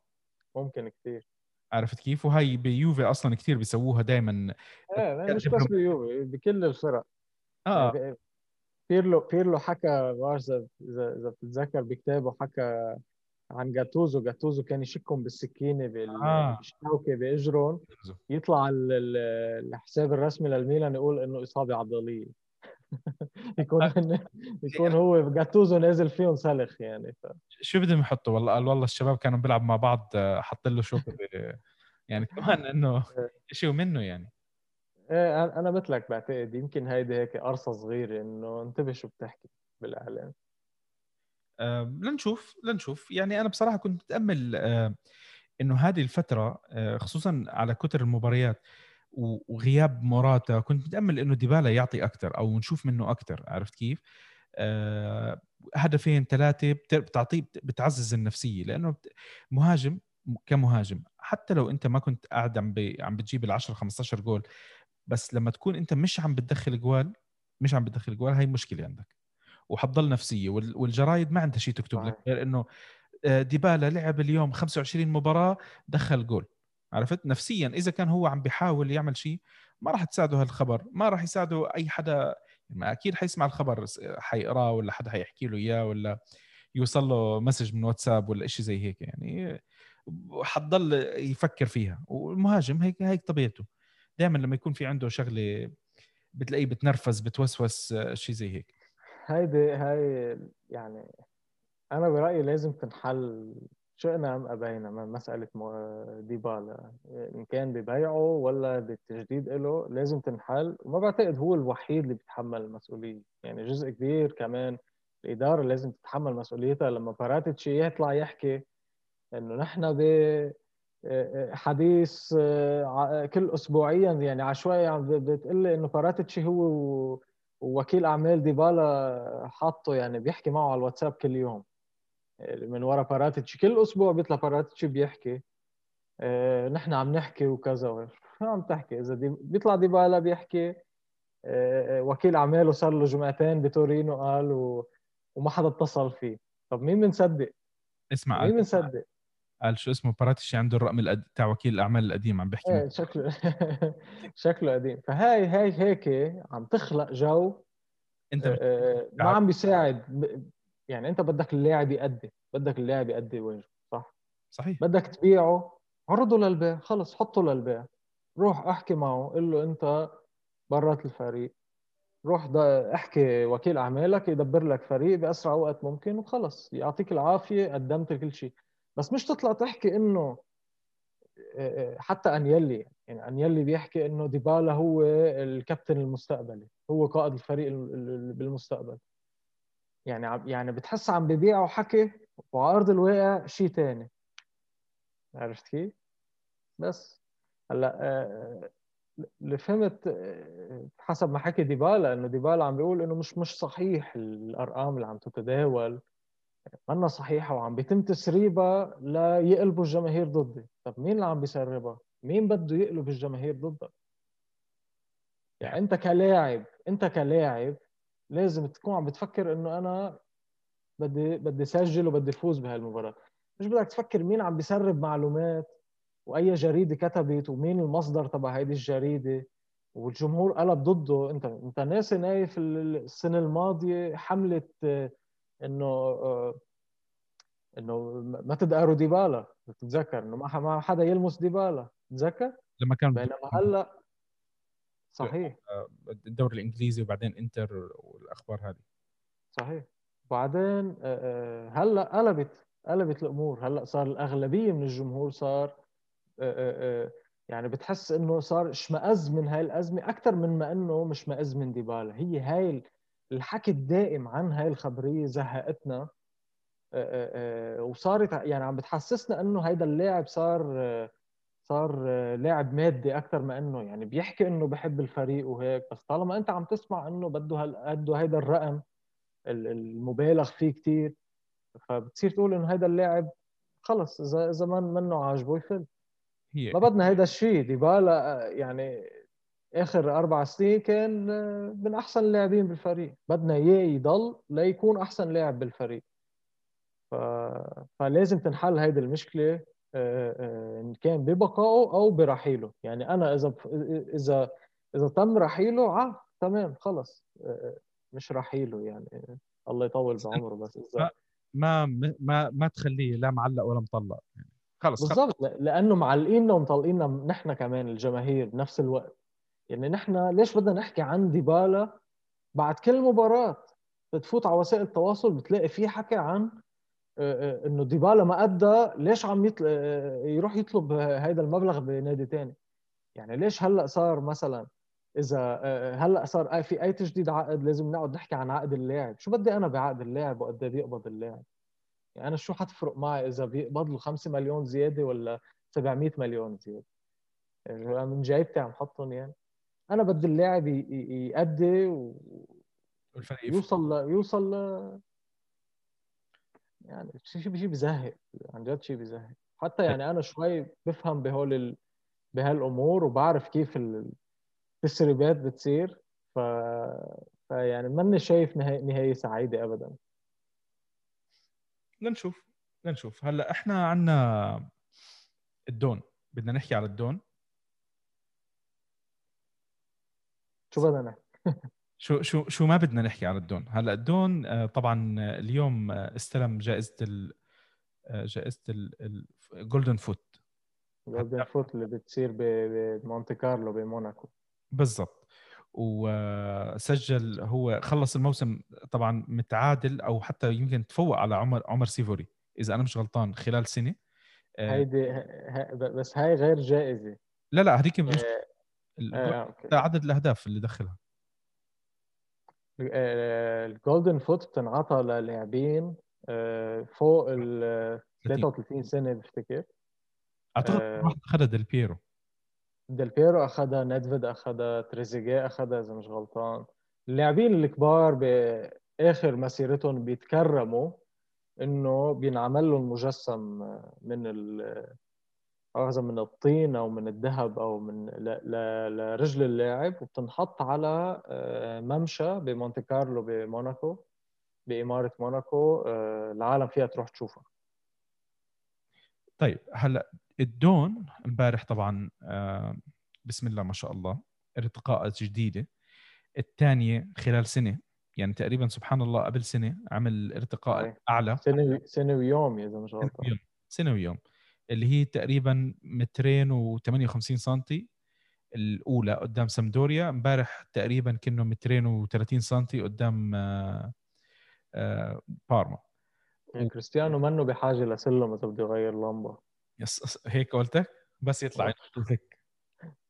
ممكن كثير عرفت كيف؟ وهي بيوفي أصلا كثير بيسووها دائما إيه مش بس بيوفي بكل الفرق. آه. يعني بيرلو بيرلو حكى بعرف إذا إذا بتتذكر بكتابه حكى عن جاتوزو. جاتوزو كان يشكهم بالسكينة آه. بالشوكة بإجرهم. يطلع الحساب الرسمي للميلان يقول إنه إصابة عضلية. يكون يكون هو جاتوزو نازل فيهم سلخ يعني ف... شو بدهم يحطوا؟ والله قال والله الشباب كانوا بيلعبوا مع بعض حط له شوكة يعني كمان إنه شيء منه يعني. إيه أنا مثلك بعتقد يمكن هيدي هيك قرصة صغيرة إنه انتبه شو بتحكي بالإعلام. لنشوف لنشوف. يعني أنا بصراحة كنت متأمل إنه هذه الفترة آه، خصوصا على كتر المباريات وغياب موراتا كنت متأمل إنه ديبالا يعطي أكثر أو نشوف منه أكثر عرفت كيف؟ آه، هدفين ثلاثة بتعطيه بتعزز النفسية لأنه مهاجم كمهاجم. حتى لو أنت ما كنت قاعد عم عم بتجيب ال 10 15 جول بس لما تكون أنت مش عم بتدخل جوال مش عم بتدخل جوال هاي مشكلة عندك. وحتضل نفسية والجرايد ما عندها شيء تكتب لك غير إنه آه، ديبالا لعب اليوم 25 مباراة دخل جول. عرفت؟ نفسيا. إذا كان هو عم بيحاول يعمل شيء ما راح تساعده هالخبر ما راح يساعده أي حدا. ما أكيد حيسمع الخبر حيقرأه ولا حدا حيحكي له إياه ولا يوصل له مسج من واتساب ولا شيء زي هيك. يعني حتضل يفكر فيها. والمهاجم هيك هيك طبيعته. دائما لما يكون في عنده شغلة بتلاقيه بتنرفز بتوسوس شيء زي هيك. هيدي هاي يعني أنا برأيي لازم تنحل شئنا ام ابينا من مساله ديبالا. إن كان ببيعه ولا بالتجديد له لازم تنحل. وما بعتقد هو الوحيد اللي بيتحمل المسؤولية. يعني جزء كبير كمان الإدارة لازم تتحمل مسؤوليتها. لما باراتيتشي يطلع يحكي إنه نحن ب حديث كل اسبوعيا يعني عشوائي عم بتقول لي انه باراتيتشي هو ووكيل أعمال ديبالا حاطه يعني بيحكي معه على الواتساب كل يوم. من ورا باراتيتشي كل أسبوع بيطلع باراتيتشي بيحكي آه، نحن عم نحكي وكذا. شو عم تحكي؟ إذا دي بيطلع ديبالا بيحكي آه، آه، وكيل أعماله صار له جمعتين بتورينو قال و... وما حدا اتصل فيه. طب مين بنصدق؟ اسمع مين بنصدق؟ قال شو اسمه باراتيشي عنده الرقم الأد... تاع وكيل الأعمال القديم عم بيحكي. إيه شكله. شكله قديم. فهاي هاي هيك عم تخلق جو أنت ما عم بيساعد يعني أنت بدك اللاعب يأدي بدك اللاعب يأدي واجبه صح؟ صحيح. بدك تبيعه عرضه للبيع خلص حطه للبيع. روح أحكي معه قل له أنت برات الفريق. روح احكي وكيل أعمالك يدبر لك فريق بأسرع وقت ممكن وخلص. يعطيك العافية قدمت كل شيء. بس مش تطلع تحكي إنه حتى أنيلي يعني أنيلي بيحكي إنه ديبالا هو الكابتن المستقبلي هو قائد الفريق بالمستقبل. يعني يعني بتحس عم ببيعوا حكي وعلى ارض الواقع شيء ثاني عرفت كيف؟ بس. هلأ آه، اللي فهمت آه، حسب ما حكي ديبالا إنه ديبالا عم بيقول إنه مش مش صحيح الأرقام اللي عم تتداول. منا صحيحة وعم بيتم تسريبها ليقلبوا الجماهير ضدي. طب مين اللي عم بيسربها؟ مين بده يقلب الجماهير ضدك؟ يعني أنت كلاعب أنت كلاعب لازم تكون عم بتفكر إنه أنا بدي بدي سجل وبدي فوز بهالمباراة. مش بدك تفكر مين عم بيسرب معلومات وأي جريدة كتبت ومين المصدر تبع هيدي الجريدة والجمهور قلب ضده. أنت أنت ناسي نايف السنة الماضية حملة إنه إنه ما تدقروا ديبالا بتتذكر إنه ما حدا يلمس ديبالا تتذكر؟ لما كان بينما هلأ صحيح. الدوري الإنجليزي وبعدين إنتر والأخبار هذه. صحيح. وبعدين هلأ قلبت قلبت الأمور. هلأ صار الأغلبية من الجمهور صار يعني بتحس إنه صار اشمئز من هاي الأزمة أكثر من ما إنه مش مئز من ديبالا. هي هاي الحكي الدائم عن هاي الخبرية زهقتنا وصارت يعني عم بتحسسنا إنه هيدا اللاعب صار صار لاعب مادي أكثر ما إنه يعني بيحكي إنه بحب الفريق وهيك بس طالما أنت عم تسمع إنه بده بده هيدا الرقم المبالغ فيه كثير فبتصير تقول إنه هيدا اللاعب خلص إذا إذا منه عاجبه يفل. ما بدنا هيدا الشيء ديبالا يعني آخر أربع سنين كان من أحسن اللاعبين بالفريق. بدنا اياه يضل ليكون أحسن لاعب بالفريق. ف... فلازم تنحل هيدي المشكلة آه، آه، إن كان ببقائه أو برحيله. يعني أنا إذا إذا إذا تم رحيله آه تمام خلص آه، مش رحيله يعني. الله يطول بعمره بس. اذا ما ما ما تخليه لا معلق ولا مطلق. يعني خلص بالضبط لأنه معلقيننا ومطلقيننا نحن كمان الجماهير بنفس الوقت. يعني نحن ليش بدنا نحكي عن ديبالا؟ بعد كل مباراة بتفوت على وسائل التواصل بتلاقي في حكي عن آه، آه، إنه ديبالا ما أدى ليش عم يطل... آه، يروح يطلب هذا المبلغ بنادي ثاني يعني ليش هلأ صار مثلا إذا هلأ صار في أي تجديد عقد لازم نقعد نحكي عن عقد اللاعب؟ شو بدي أنا بعقد اللاعب وقد إيه بيقبض اللاعب؟ يعني أنا شو حتفرق معي إذا بيقبض له 5 مليون زيادة ولا 700 مليون زيادة؟ يعني من جايبتي عم حطهم يعني. أنا بدي اللاعب يأدي و... يوصل يوصل يعني شيء شيء بيزهق عن جد شيء بيزهق. حتى يعني أنا شوي بفهم بهول ال... بهالامور وبعرف كيف ال... تسريبات بتصير. ف فيعني ماني شايف نهاية, نهاية سعيدة ابدا. لنشوف لنشوف. هلأ إحنا عندنا الدون. بدنا نحكي على الدون. شو بدنا؟ نحكي شو شو شو ما بدنا نحكي على الدون. هلا الدون آه، طبعا اليوم آه، استلم جائزة ال آه، جائزة الجولدن فوت Golden Foot اللي بتصير بمونتي كارلو بموناكو. بالضبط. وسجل هو خلص الموسم طبعا متعادل أو حتى يمكن تفوق على عمر عمر سيفوري إذا أنا مش غلطان خلال سنة. هيدي بس هاي غير جائزة. لا لا هذيك مش آه عدد الأهداف اللي دخلها ال Golden Foot بتنعطى للاعبين فوق ال 33 سنة بفتكر أعتقد واحد اخذها ديل بيرو ديل بيرو اخذها ندفيد اخذها تريزيجيه اخذها إذا مش غلطان. اللاعبين الكبار باخر مسيرتهم بيتكرموا إنه بينعمل لهم مجسم من اخذ من الطين أو من الذهب أو من لرجل اللاعب وبتنحط على آه، ممشى بمونte كارلو بموناكو بإمارة موناكو آه، العالم فيها تروح تشوفها طيب هلأ الدون امبارح طبعا آه، بسم الله ما شاء الله ارتقاءات جديدة. الثانية خلال سنة يعني تقريبا سبحان الله قبل سنة عمل ارتقاء أعلى. سنة سنة ويوم إذا مش غلطان سنة ويوم. اللي هي تقريبا مترين و58 سم الأولى قدام سامدوريا. امبارح تقريبا كأنه مترين و30 سم قدام آه، آه، بارما. يعني كريستيانو منه بحاجة لسلم إذا بده يغير لمبة. يس هيك قلتك؟ بس يطلع هيك.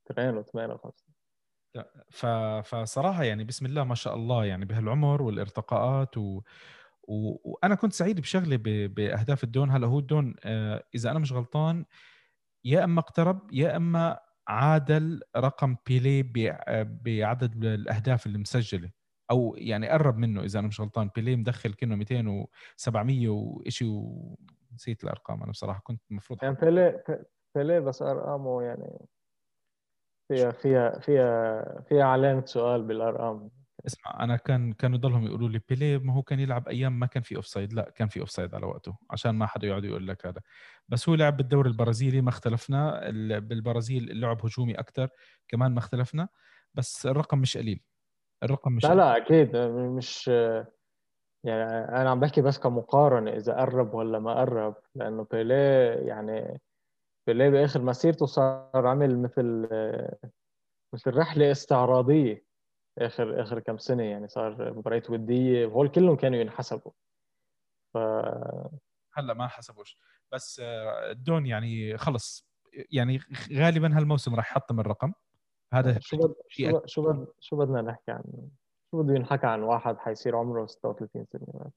ترين و58 ف... فصراحة يعني بسم الله ما شاء الله يعني بهالعمر والارتقاءات و... و... وأنا كنت سعيد بشغله. بأهداف الدون. هلأ هو الدون آه إذا أنا مش غلطان يا إما اقترب يا إما عادل رقم بيلي ب... بعدد الأهداف اللي مسجلة. أو يعني قرب منه إذا أنا مش غلطان. بيلي مدخل كأنه 200 و700 وشيء ونسيت الأرقام أنا بصراحة. كنت المفروض يعني بيلي بيلي بس أرقامه يعني فيها فيها فيها فيها علامه سؤال بالأرقام. اسمع أنا كان كانوا يضلهم يقولوا لي بيليه ما هو كان يلعب أيام ما كان في offside لا كان في offside على وقته عشان ما حدا يقعد يقول لك هذا. بس هو لعب بالدوري البرازيلي ما اختلفنا. بالبرازيل اللعب هجومي أكثر كمان ما اختلفنا. بس الرقم مش قليل. الرقم مش لا قليل. لا أكيد. مش يعني أنا عم بحكي بس كمقارنة إذا قرب ولا ما قرب. لأنه بيليه يعني بيليه بآخر مسيرته صار عمل مثل مثل رحلة استعراضية. آخر آخر كم سنة يعني صار مباريات وديه وهول كلهم كانوا ينحسبوا. ف هلا ما حسبوش. بس الدون يعني خلص. يعني غالبا هالموسم راح يحطم الرقم. هذا شو بد شو بد شو, بد شو بدنا نحكي عن شو بده ينحكى عن واحد حيصير عمره 36 سنة؟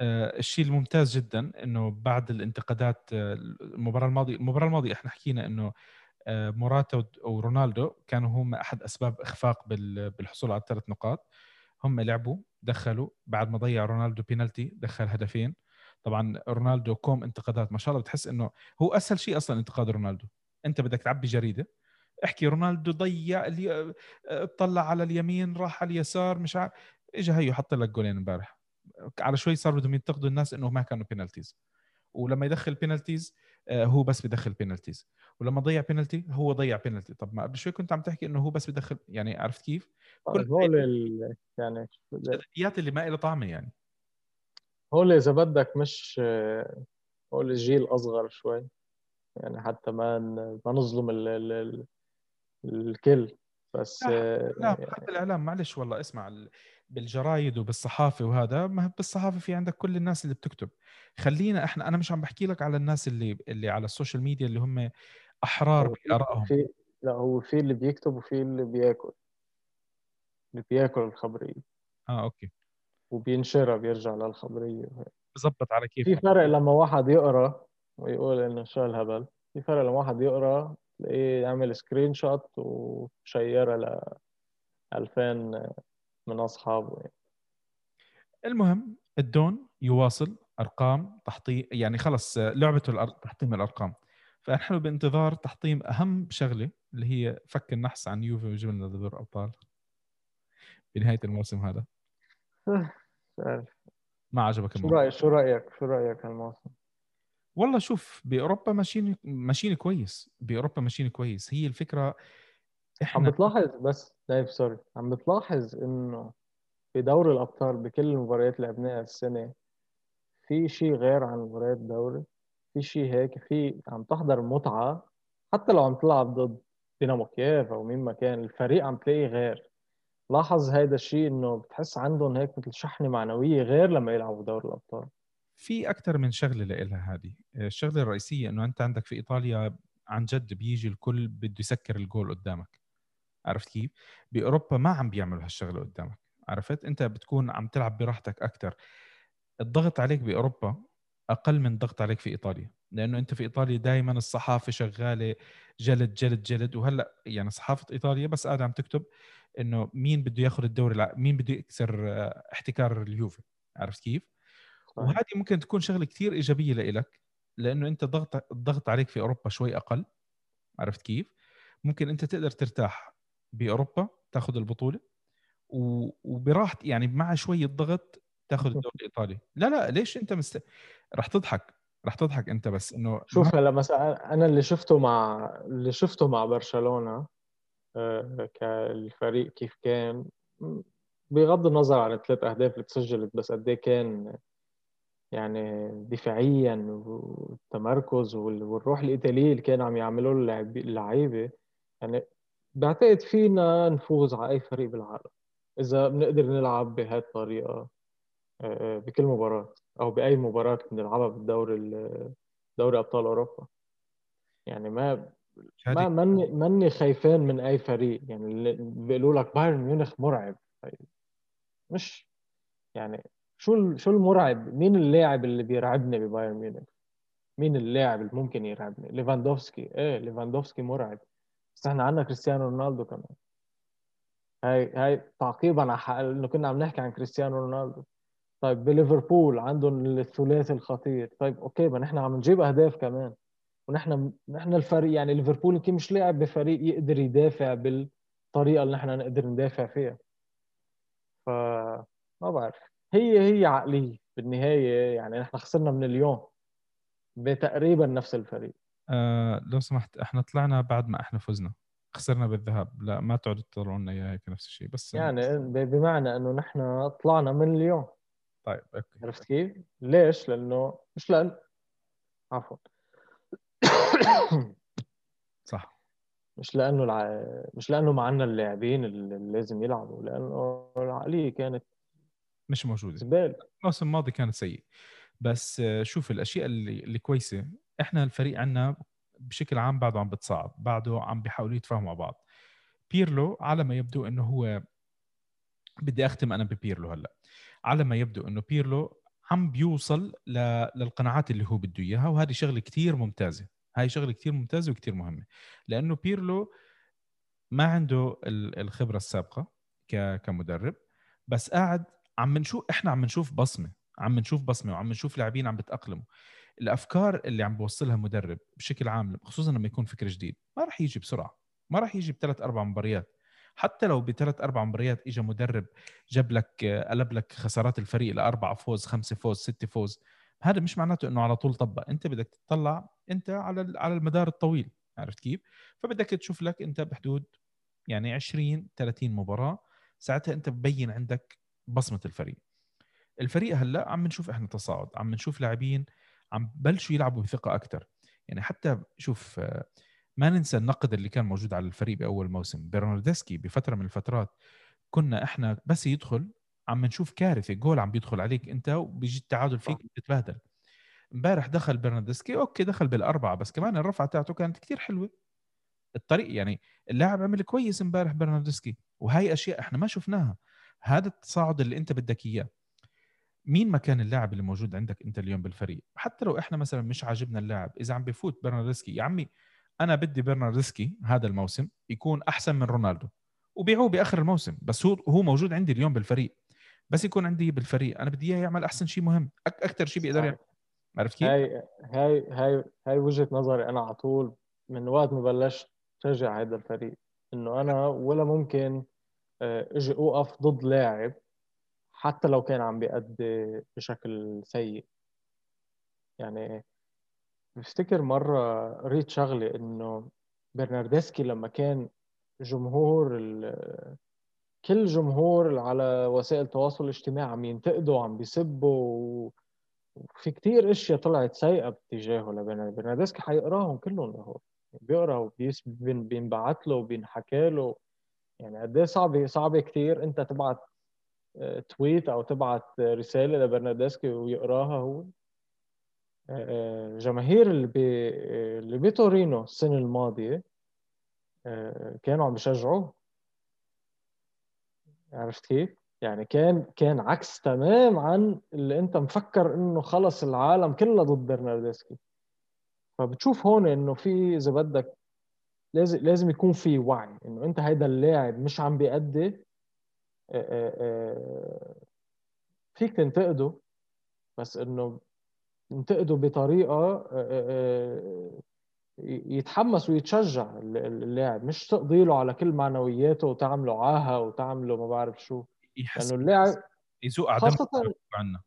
آه الشيء الممتاز جدا إنه بعد الانتقادات المباراة الماضية المباراة الماضية إحنا حكينا إنه آه، موراتا ورونالدو كانوا هم أحد أسباب إخفاق بالحصول على الثلاث نقاط. هم لعبوا دخلوا بعد ما ضيع رونالدو بينالتي دخل هدفين. طبعا رونالدو كوم انتقادات ما شاء الله بتحس إنه هو أسهل شيء أصلا انتقاد رونالدو. أنت بدك تعبي جريدة احكي رونالدو ضيع اللي اطلع على اليمين راح على اليسار مش عارف. اجى هيو حط لك جولين امبارح. على شوي صار بدهم ينتقدوا الناس إنه ما كانوا penalties ولما يدخل penalties آه، هو بس بدخل penalties ولما ضيع بينالتي هو ضيع بينالتي طب ما قبل شوي كنت عم تحكي إنه هو بس بدخل يعني عرفت كيف؟ كل هول ال... يعني الادبيات اللي ما لها طعمة يعني. هول إذا بدك مش هول الجيل أصغر شوي. يعني حتى ما ما نظلم ال... ال... الكل. بس لا, لا حتى الإعلام معلش والله اسمع بالجرايد وبالصحافة وهذا ما بالصحافة في عندك كل الناس اللي بتكتب. خلينا إحنا أنا مش عم بحكي لك على الناس اللي اللي على ال social media اللي هم أحرار بآرائهم. في لا هو في اللي بيكتب وفي اللي بياكل. اللي بياكل الخبرية. آه okay. وبينشرها بيرجع للخبرية. بظبط على كيف في فرق لما واحد يقرأ ويقول إنه شو الهبل في فرق لما واحد يقرأ تلاقيه يعمل screenshot و share ها ل 2000 من أصحابه يعني. المهم الدون يواصل أرقام تحطيم يعني خلص لعبته تحطيم الأرقام. فنحن بانتظار تحطيم أهم شغلة اللي هي فك النحس عن يوفي ويجيب لنا دور أبطال. بنهاية الموسم هذا. ما عجبك شو رايك شو رأيك شو رأيك هالموسم؟ والله شوف بأوروبا ماشيين ماشيين كويس. بأوروبا ماشيين كويس. هي الفكرة إحنا عم بتلاحظ بس live sorry عم بتلاحظ إنه في دوري الأبطال بكل المباريات اللي لعبناها السنة في شيء غير عن مباريات الدوري؟ في شيء هيك؟ في عم تحضر متعة حتى لو عم تلعب ضد دينامو كييف أو مين ما كان الفريق عم تلاقيه غير. لاحظ هيدا الشيء إنه بتحس عندهم هيك مثل شحنة معنوية غير لما يلعبوا دوري الأبطال. في أكثر من شغلة لها هذه الشغلة الرئيسية إنه أنت عندك في إيطاليا عن جد بيجي الكل بده يسكر الجول قدامك. عرفت كيف؟ بأوروبا ما عم بيعملوا هالشغلة قدامك عرفت؟ أنت بتكون عم تلعب براحتك أكثر الضغط عليك بأوروبا أقل من الضغط عليك في إيطاليا لأنه أنت في إيطاليا دائما الصحافة شغالة جلد جلد جلد. وهلأ يعني صحافة إيطاليا بس قاعدة عم تكتب إنه مين بده ياخذ الدوري الع... مين بده يكسر آه، احتكار اليوفي. عرفت كيف؟ وهذه ممكن تكون شغلة كثير إيجابية لإلك لأنه أنت ضغط الضغط عليك في أوروبا شوي أقل. عرفت كيف؟ ممكن أنت تقدر ترتاح بأوروبا تاخذ البطولة و... وبراحه يعني مع شوية ضغط تاخذ الدوري الإيطالي. لا لا ليش أنت مست... رح تضحك رح تضحك أنت بس إنه شوف هلا مثلا أنا اللي شفته مع اللي شفته مع برشلونة آه، كالفريق كيف كان بغض النظر عن الثلاث أهداف اللي تسجلت بس قد إيه كان يعني دفاعيا والتمركز والروح الإيطالية اللي كانوا عم يعملوه اللعيبه يعني بعتقد فينا نفوز على أي فريق بالعالم إذا بنقدر نلعب بهذه الطريقة آه، آه، بكل مباراة أو بأي مباراة بنلعبها بالدوري دوري أبطال أوروبا. يعني ما ما ماني ماني خايفان من أي فريق. يعني اللي بيقولوا لك بايرن ميونخ مرعب. مش يعني شو شو المرعب؟ مين اللاعب اللي بيرعبني ببايرن ميونخ؟ مين اللاعب اللي ممكن يرعبني؟ ليفاندوفسكي. إيه ليفاندوفسكي مرعب. بس إحنا عندنا كريستيانو رونالدو كمان. هاي هاي تعقيبا على انه كنا عم نحكي عن كريستيانو رونالدو. طيب بليفربول عندهم الثلاثي الخطير. طيب okay ما نحن عم نجيب أهداف كمان. ونحن نحن الفريق يعني ليفربول يمكن مش لاعب بفريق يقدر يدافع بالطريقة اللي نحن نقدر ندافع فيها. ف ما بعرف. هي هي عقلية بالنهاية يعني نحن خسرنا من اليوم بتقريبا نفس الفريق. آه لو سمحت إحنا طلعنا بعد ما إحنا فزنا. خسرنا بالذهاب. لا ما تعودوا تطلعوا لنا إياها هيك نفس الشيء. بس يعني بمعنى إنه نحن طلعنا من اليوم. طيب أوكي. عرفت كيف؟ ليش؟ لأنه مش لأن عفوا. صح. مش لأنه الع... مش لأنه معنا اللاعبين اللي لازم يلعبوا لأنه العقلية كانت مش موجودة. زبالة. الموسم الماضي كانت سيء. بس شوف الأشياء اللي اللي كويسة إحنا الفريق عندنا بشكل عام بعده عم بتصاعد بعده عم بيحاولوا يتفاهموا مع بعض. بيرلو على ما يبدو إنه هو بدي أختم أنا ببيرلو هلأ. على ما يبدو إنه بيرلو عم بيوصل للقناعات اللي هو بده إياها وهذه شغلة كثير ممتازة. هاي شغلة كثير ممتازة وكثير مهمة. لأنه بيرلو ما عنده الخبرة السابقة كمدرب بس قاعد عم نشوف إحنا عم نشوف بصمة عم نشوف بصمة وعم نشوف لاعبين عم بتأقلموا. الأفكار اللي عم بوصلها مدرب بشكل عام خصوصا لما يكون فكر جديد ما راح يجي بسرعة ما راح يجي بثلاث أربع مباريات. حتى لو بثلاث أربع مباريات اجى مدرب جاب لك قلب لك خسارات الفريق لاربعه فوز خمسة فوز ستة فوز هذا مش معناته إنه على طول طبق. أنت بدك تطلع أنت على على المدار الطويل عرفت كيف؟ فبدك تشوف لك أنت بحدود يعني 20 30 مباراة ساعتها أنت ببين عندك بصمة الفريق. الفريق هلأ عم نشوف إحنا تصاعد عم نشوف لاعبين عم بلشوا يلعبوا بثقة أكثر يعني حتى شوف ما ننسى النقد اللي كان موجود على الفريق بأول موسم. برناردسكي بفترة من الفترات كنا إحنا بس يدخل عم نشوف كارثة جول عم بيدخل عليك أنت وبيجي التعادل فيك بتتبهدل. امبارح دخل برناردسكي okay دخل بالأربعة بس كمان الرفعة تاعته كانت كثير حلوة. الطريق يعني اللاعب عمل كويس امبارح برناردسكي وهي أشياء إحنا ما شفناها. هذا التصاعد اللي أنت بدك إياه. مين ما كان اللاعب اللي موجود عندك انت اليوم بالفريق؟ حتى لو إحنا مثلا مش عاجبنا اللاعب إذا عم بفوت برناردسكي يا عمي أنا بدي برناردسكي هذا الموسم يكون أحسن من رونالدو وبيعوه بآخر الموسم بس هو هو موجود عندي اليوم بالفريق. بس يكون عندي بالفريق أنا بدي إياه يعمل أحسن شيء مهم أكثر شيء بيقدر يعمل. عرفت كيف؟ هاي هاي هاي هاي وجهة نظري أنا على طول من وقت ما بلشت شجع هذا الفريق إنه أنا ولا ممكن آه، إجي أوقف ضد لاعب حتى لو كان عم بيأدي بشكل سيء. يعني بفتكر مرة قريت شغلة إنه برناردسكي لما كان جمهور كل جمهور على وسائل التواصل الاجتماعي عم ينتقدوا وعم بيسبوا وفي كتير أشياء طلعت سيئة باتجاهه لبرناردسكي حيقراهم كلهم هو. بيقرأ وبينبعت له وبينحكى له. يعني قد إيه صعبه صعبة كثير إنت تبعت تويت أو تبعت رسالة لبرناردسكي ويقراها هو. آه، جماهير اللي اللي بتورينو السنة الماضية آه، كانوا عم بيشجعوه عرفت كيف؟ يعني كان كان عكس تمام عن اللي أنت مفكر إنه خلص العالم كله ضد برناردسكي. فبتشوف هون إنه في إذا بدك لازم لازم يكون في وعي إنه أنت هيدا اللاعب مش عم بيأدي. فيك تنتقده بس إنه تنتقده بطريقة يتحمس ويتشجع اللاعب مش تقضي له على كل معنوياته وتعمله عاهة وتعمله ما بعرف شو. يحس لأنه اللاعب يزوق خاصة عنا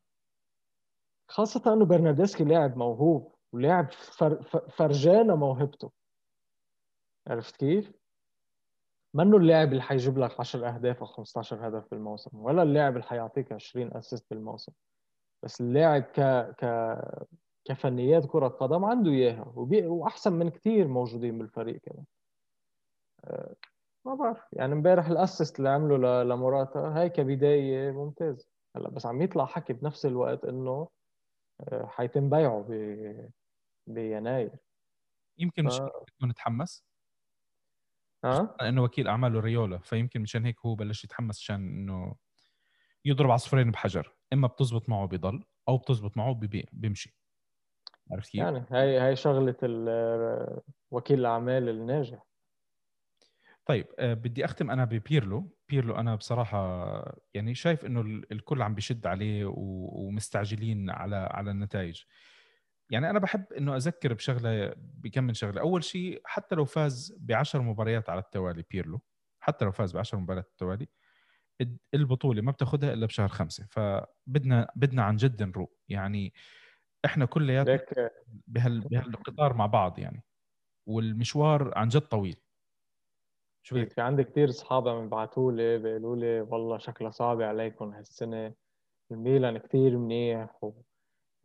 خاصة إنه برناردسكي لاعب موهوب ولاعب فر... فرجانا موهبته. عرفت كيف؟ منه اللاعب اللي حيجيب لك 10 أهداف أو 15 هدف بالموسم؟ ولا اللاعب اللي حيعطيك 20 اسيست بالموسم. بس اللاعب ك ك كفنيات كرة قدم عنده إياها وبي... وأحسن من كثير موجودين بالفريق كمان. أه ما بعرف. يعني امبارح الاسيست اللي عمله ل... لموراتا هاي كبداية ممتاز هلا بس عم يطلع حكي بنفس الوقت إنه أه حيتم بيعه ب... بيناير. يمكن مش يكون تحمس ها إنه وكيل أعماله ريولا فيمكن مشان هيك هو بلش يتحمس عشان إنه يضرب عصفورين بحجر. إما بتزبط معه بضل أو بتزبط معه ببيع بيمشي عرفت كيف؟ يعني هاي هاي شغلة وكيل الأعمال الناجح. طيب أه بدي أختم أنا ببيرلو. بيرلو أنا بصراحة يعني شايف إنه الكل عم بيشد عليه ومستعجلين على على النتائج. يعني أنا بحب إنه أذكر بشغلة بكم من شغلة. أول شيء حتى لو فاز ب 10 مباريات على التوالي بيرلو حتى لو فاز ب 10 مباريات على التوالي البطولة ما بتاخذها إلا بشهر خمسة. فبدنا بدنا عن جد نروق. يعني إحنا كلياتنا بهال بهالقطار مع بعض يعني. والمشوار عن جد طويل. شو في عندي كثير اصحاب عم يبعثوا لي بيقولوا لي والله شكلها صعبة عليكم هالسنة. الميلان كثير منيح و...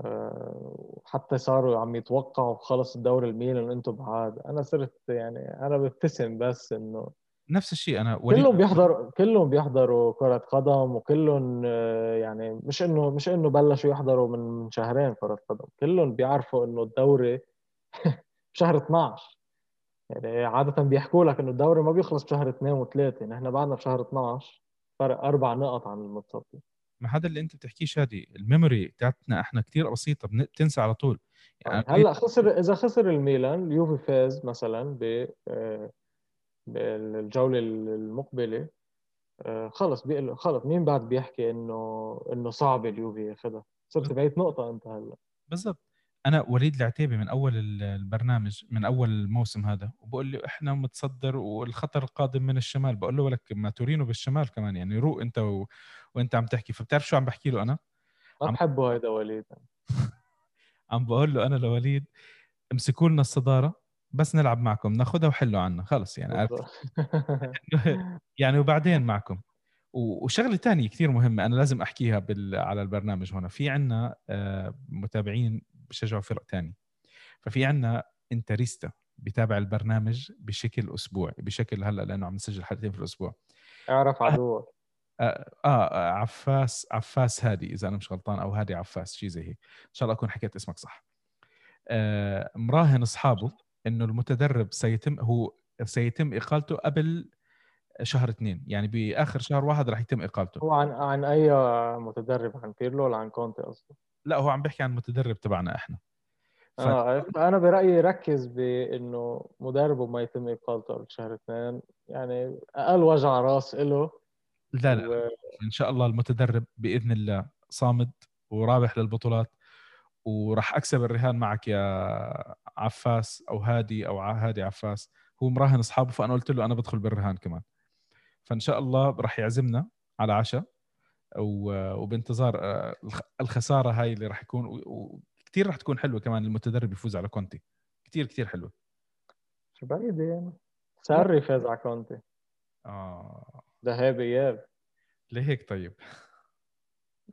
وحتى صاروا عم يتوقعوا خلص الدوري الميلان أنتم بعاد. أنا صرت يعني أنا ببتسم بس إنه نفس الشيء أنا وليد كلهم بيحضروا كلهم بيحضروا كرة قدم وكلهم آه، يعني مش انه مش إنه بلشوا يحضروا من شهرين كرة قدم. كلهم بيعرفوا إنه الدوري بشهر 12 يعني عادة بيحكوا لك إنه الدوري ما بيخلص بشهر 2 و3 نحن بعدنا بشهر 12 فرق أربع نقط عن المتصدر ما هذا اللي انت بتحكيه شادي الميموري تاعتنا إحنا كثير بسيطة بتنسى على طول. يعني هلأ خسر إذا خسر الميلان اليوفي فاز مثلا ب آه، بالجولة المقبلة آه، خلص بيقل خلص مين بعد بيحكي إنه إنه صعب اليوفي ياخذها صرت بعيد نقطة أنت هلأ. بالضبط. أنا وليد العتيبي من أول البرنامج من أول الموسم هذا وبقول لي إحنا متصدر والخطر القادم من الشمال. بقول له ولك ما تورينو بالشمال كمان يعني روق أنت و... وأنت عم تحكي. فبتعرف شو عم بحكي له أنا؟ ما بحبه هيدا وليد. عم بقول له أنا لوليد امسكوا لنا الصدارة بس نلعب معكم ناخذها وحلوا عنا خلص يعني عارف يعني وبعدين معكم. وشغلة ثانية كثير مهمة أنا لازم أحكيها بال... على البرنامج هنا في عنا آه، متابعين بشجعوا فرق ثانية ففي عنا انتريستا بتابع البرنامج بشكل أسبوعي بشكل هلأ لأنه عم نسجل حلقتين في الأسبوع. اعرف عدوك آه, آه عفاس عفاس هادي إذا أنا مش غلطان أو هادي عفاس شيء زي هيك. إن شاء الله أكون حكيت اسمك صح. آه مراهن أصحابه إنه المتدرب سيتم هو سيتم إقالته قبل شهر اثنين. يعني بآخر شهر واحد راح يتم إقالته. هو عن عن أي متدرب؟ عن بيرلو ولا عن كونتي أصلا لا هو عم بيحكي عن المتدرب تبعنا إحنا. ف... آه أنا برأيي ركز بإنه مدربه ما يتم اقالته قبل شهر اثنين. يعني أقل وجع راس له لا لا و... إن شاء الله المتدرب بإذن الله صامد ورابح للبطولات. وراح أكسب الرهان معك يا عفاس أو هادي أو هادي عفاس. هو مراهن أصحابه فأنا قلت له أنا بدخل بالرهان كمان. فإن شاء الله راح يعزمنا على عشاء. وبانتظار آه، الخسارة هاي اللي راح يكون وكثير راح تكون حلوة كمان المتدرب يفوز على كونتي. كثير كثير حلوة. شو بعيد ساري فاز على كونتي. آه. ذهاب إياب. ليه هيك طيب؟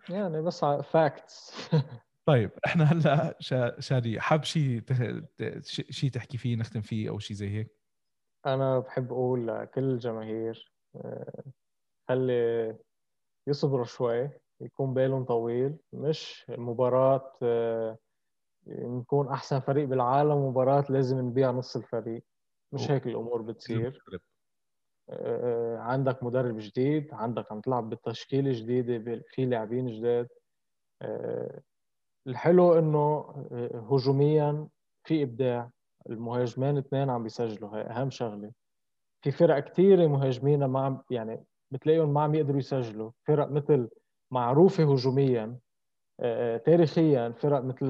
يعني بس facts طيب إحنا هلأ شادي حاب شيء شيء تحكي فيه نختم فيه أو شيء زي هيك؟ أنا بحب أقول لكل الجماهير آه، خلي يصبروا شوي يكون بالهم طويل مش مباراة آه، نكون أحسن فريق بالعالم مباراة لازم نبيع نص الفريق. مش هيك الأمور بتصير. آه، عندك مدرب جديد عندك عم تلعب بتشكيله جديدة في لاعبين جداد. الحلو إنه آه، هجوميا في إبداع. المهاجمين اثنين عم بيسجلوا هاي أهم شغلة. في فرق كثيره مهاجمين ما عم يعني بتلاقيهم ما عم يقدروا يسجلوا فرق مثل معروفة هجوميا آه، تاريخيا فرق مثل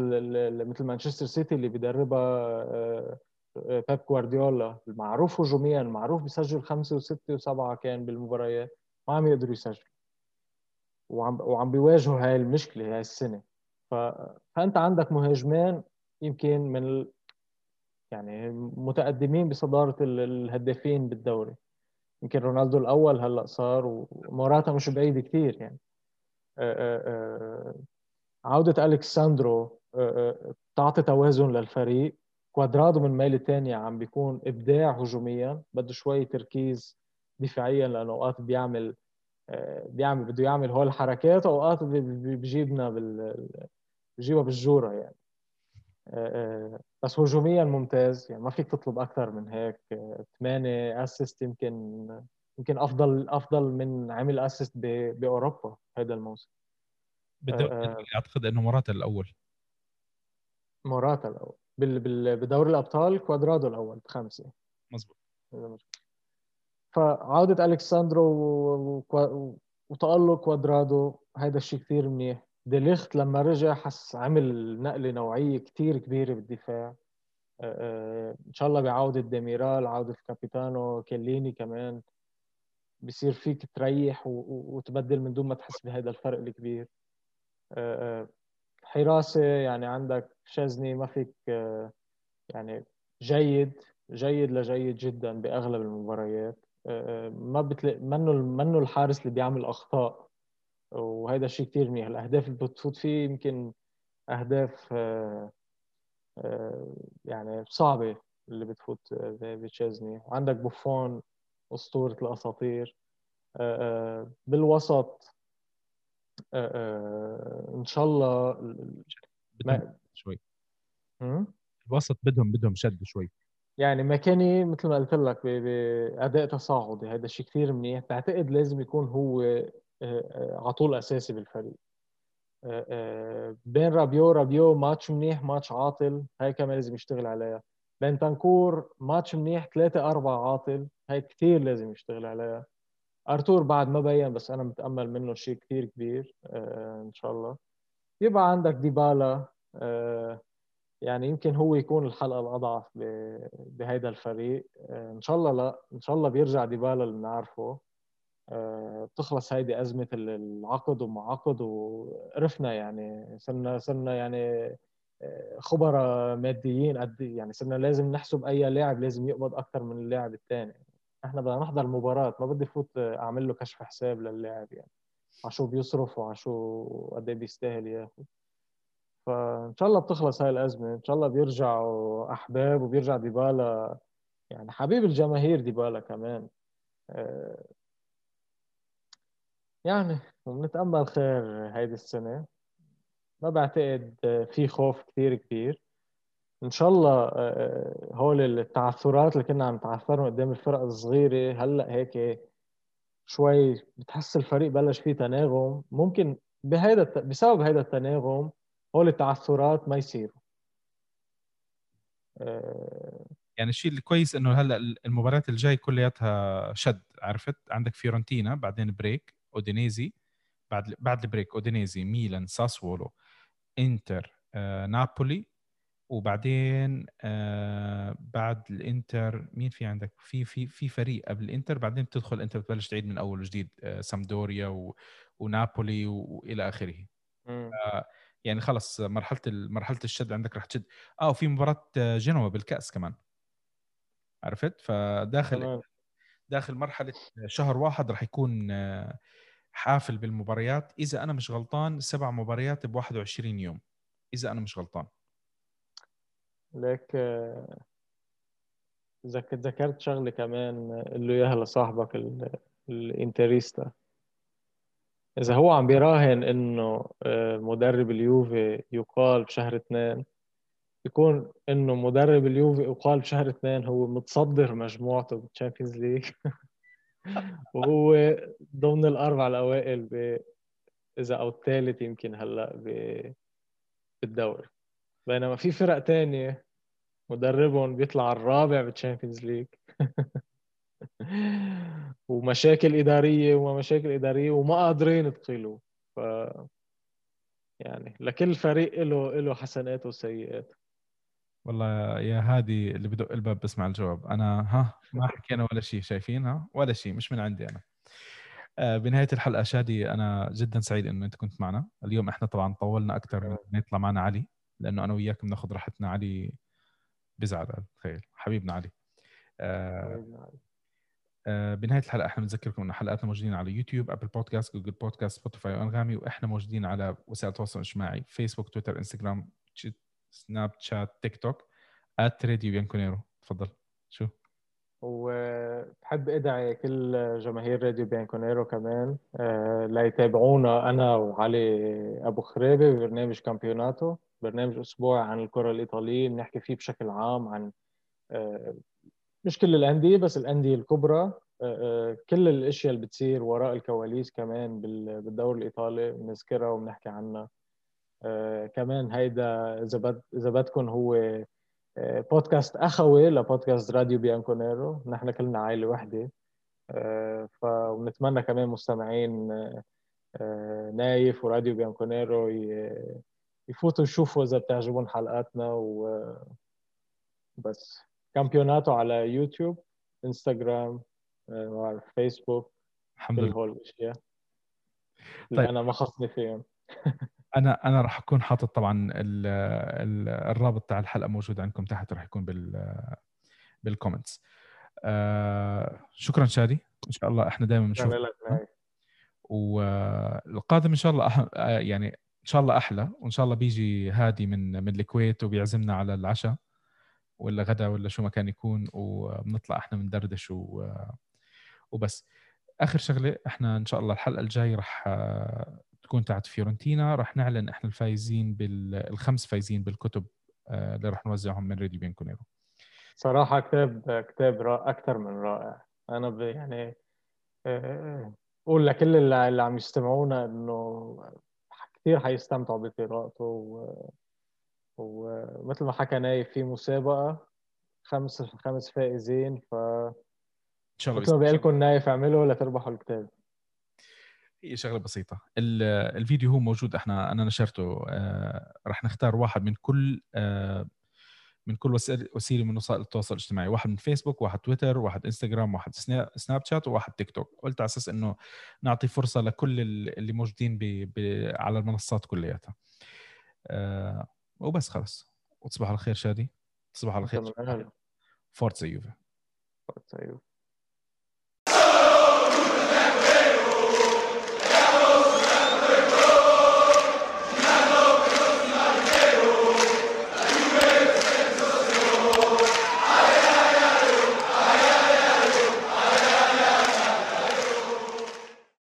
مثل مانشستر سيتي اللي بيدربها بيب جوارديولا المعروف هجوميا معروف بيسجل خمسة وستة وسبعة كان بالمباريات ما عم يقدروا يسجلوا وعم وعم بيواجهوا هاي المشكلة هاي السنة. فأنت عندك مهاجمين يمكن من. يعني متقدمين بصدارة الهدافين بالدوري يمكن رونالدو الأول هلأ صار وموراتا مش بعيد كثير يعني. عودة الكساندرو تعطي توازن للفريق. كوادرادو من ميلة ثانية عم بيكون إبداع هجوميا بده شوي تركيز دفاعيا لأنه أوقات بيعمل بيعمل بده يعمل هول الحركات وأوقات بيجيبنا بال بيجيبها بالجورة يعني. بس هجوميا ممتاز. يعني ما فيك تطلب أكثر من هيك. ثمانية assist يمكن يمكن أفضل أفضل من عمل assist بأوروبا هذا الموسم. بالدوري أعتقد إنه موراتا الأول. موراتا الأول. بدوري الأبطال كوادرادو الأول بخمسة. مزبوط فعودة الكساندرو وتألق كوادرادو هذا الشيء كثير منيح. ديليخت لما رجع حس عمل نقله نوعية كثير كبيرة بالدفاع. إن شاء الله بعودة ديميرال عودة capitano كيليني كمان. بصير فيك تريح وتبدل من دون ما تحس بهذا الفرق الكبير. حراسة يعني عندك شزني ما فيك يعني جيد جيد لجيد جدا بأغلب المباريات. ما بتلاقي منه منه الحارس اللي بيعمل أخطاء. وهذا الشيء كثير منيح. الأهداف اللي بتفوت فيه يمكن أهداف يعني صعبة اللي بتفوت بتشيزني وعندك بوفون اسطوره الأساطير. بالوسط إن شاء الله بدهم شوي. الوسط بدهم بدهم شد شوي. يعني ماكيني مثل ما قلت لك بأداء تصاعدي. هذا الشيء كثير منيح. بعتقد لازم يكون هو آه، آه، على طول أساسي بالفريق. آه، بين رابيو رابيو ماتش منيح ماتش عاطل هاي كمان لازم يشتغل عليها. بين تنكور ماتش منيح ثلاثة أربعة عاطل هاي كثير لازم يشتغل عليها. أرتور بعد ما بين بس أنا متأمل منه شيء كثير كبير آه إن شاء الله. يبقى عندك ديبالا آه يعني يمكن هو يكون الحلقة الأضعف بهيدا الفريق. آه إن شاء الله لا إن شاء الله بيرجع ديبالا اللي بنعرفه. آه بتخلص هيدي أزمة العقد وما عقد وعرفنا يعني صرنا صرنا يعني آه، خبراء ماديين قد يعني صرنا لازم نحسب أي لاعب لازم يقبض أكثر من اللاعب الثاني إحنا بدنا نحضر مباراة ما بدي فوت أعمل له كشف حساب للاعب يعني. على شو بيصرف وعلى شو قد إيه بيستاهل ياخذ فإن شاء الله بتخلص هاي الأزمة إن شاء الله بيرجعوا أحباب وبيرجع ديبالا. يعني حبيب الجماهير ديبالا كمان. آه، يعني وبنتأمل خير هيدي السنة. ما بعتقد في خوف كثير كبير. إن شاء الله آه، آه، هول التعثرات اللي كنا عم نتعثرهم قدام الفرق الصغيرة هلأ هيك شوي بتحس الفريق بلش فيه تناغم. ممكن بهذا بسبب هذا التناغم هول التعثرات ما يصيروا. آه، يعني الشيء الكويس إنه هلأ المباريات الجاي كلياتها شد عرفت؟ عندك فيورنتينا بعدين break. أودينيزي بعد بعد ال break أودينيزي ميلان ساسولو إنتر آه نابولي وبعدين آه بعد الإنتر مين في عندك؟ في في في فريق قبل الإنتر بعدين بتدخل أنت بتبلش تعيد من أول وجديد آه سامبدوريا و... ونابولي وإلى آخره. آه يعني خلص مرحلة مرحلة الشد عندك رح تشد. آه وفي مباراة آه، جنوا بالكأس كمان. عرفت؟ فداخل. داخل مرحلة شهر واحد رح يكون آه، حافل بالمباريات إذا أنا مش غلطان سبع مباريات ب 21 يوم. إذا أنا مش غلطان. آه، ذكرت شغلة كمان قل له اياها لصاحبك ال interista. إذا هو عم بيراهن إنه آه، مدرب اليوفي يقال بشهر اثنين يكون إنه مدرب اليوفي يقال بشهر اثنين هو متصدر مجموعته بال Champions League وهو ضمن الأربع الأوائل ب إذا أو الثالث يمكن هلأ ب... بالدوري. بينما في فرق تانية مدربهم بيطلع الرابع بال Champions League ومشاكل إدارية ومشاكل إدارية وما قادرين يدخلوا ف يعني لكل فريق له له حسنات وسيئات والله يا هادي اللي بدق الباب بسمع الجواب. أنا ها ما حكينا ولا شيء شايفين؟ ها؟ ولا شيء مش من عندي أنا. آه، بنهاية الحلقة شادي أنا جدا سعيد إنه أنت كنت معنا. اليوم إحنا طبعا طولنا أكثر من يطلع معنا علي لأنه أنا وياك بناخذ راحتنا. علي بزعل تخيل حبيبنا علي. آه آه بنهاية الحلقة إحنا بنذكركم إنه حلقاتنا موجودين على يوتيوب أبل بودكاست جوجل بودكاست سبوتيفاي وأنغامي. وإحنا موجودين على وسائل التواصل الاجتماعي فيسبوك تويتر إنستغرام سناب شات تيك توك راديو بيانكونيرو. تفضل. شو؟ وبحب ادعي كل جماهير راديو بيانكونيرو كمان آه، ليتابعونا أنا وعلي أبو خريبة ببرنامج كامبيوناتو برنامج أسبوعي عن الكرة الإيطالية بنحكي فيه بشكل عام عن آه، مش كل الأندية بس الأندية الكبرى آه، كل الأشياء اللي بتصير وراء الكواليس كمان بالدوري الإيطالي بنذكرها وبنحكي عنها. كمان هيدا إذا بد إذا بدكم هو بودكاست أخوي لبودكاست راديو بيانكونيرو. نحن كلنا عائلة وحدة. آه، فبنتمنى كمان مستمعين آه، نايف وراديو بيانكونيرو يفوتوا يشوفوا إذا بتعجبهم حلقاتنا و بس. كامبيوناتو على يوتيوب إنستغرام فيسبوك الحمد لله. هول الأشياء طيب. أنا ما خصني فيهم. أنا أنا راح أكون حاطط طبعا ال ال الرابط تاع الحلقة موجود عندكم تحت راح يكون بال بال comments آه شكرا شادي. إن شاء الله إحنا دائما بنشوف. والقادم إن شاء الله أح... يعني إن شاء الله أحلى. وإن شاء الله بيجي هادي من من الكويت وبيعزمنا على العشاء ولا غدا ولا شو ما كان يكون وبنطلع إحنا بندردش و... وبس. آخر شغلة إحنا إن شاء الله الحلقة الجاي راح تكون تاعت فيورنتينا راح نعلن إحنا الفايزين بالخمس فايزين بالكتب آه، اللي راح نوزعهم من ريدي بينكونيرو صراحة كتاب كتاب رائع أكثر من رائع. أنا يعني آه، أقول لكل اللي عم يستمعونا إنه كثير حيستمتعوا بقراءته و... ومثل ما حكى نايف في مسابقة خمس خمس فائزين ف إن شاء الله مثل ما بقول لكم نايف اعملوا لتربحوا الكتاب. شغلة بسيطة. الفيديو هو موجود إحنا أنا نشرته آه، راح نختار واحد من كل آه، من كل وسيلة من وسائل التواصل الاجتماعي. واحد من فيسبوك واحد تويتر واحد انستغرام واحد سناب شات وواحد تيك توك قلت على أساس إنه نعطي فرصة لكل اللي موجودين بي بي على المنصات كلياتها. أه وبس خلص. وتصبح على خير شادي. تصبح على خير. Forza Juve. Forza Juve.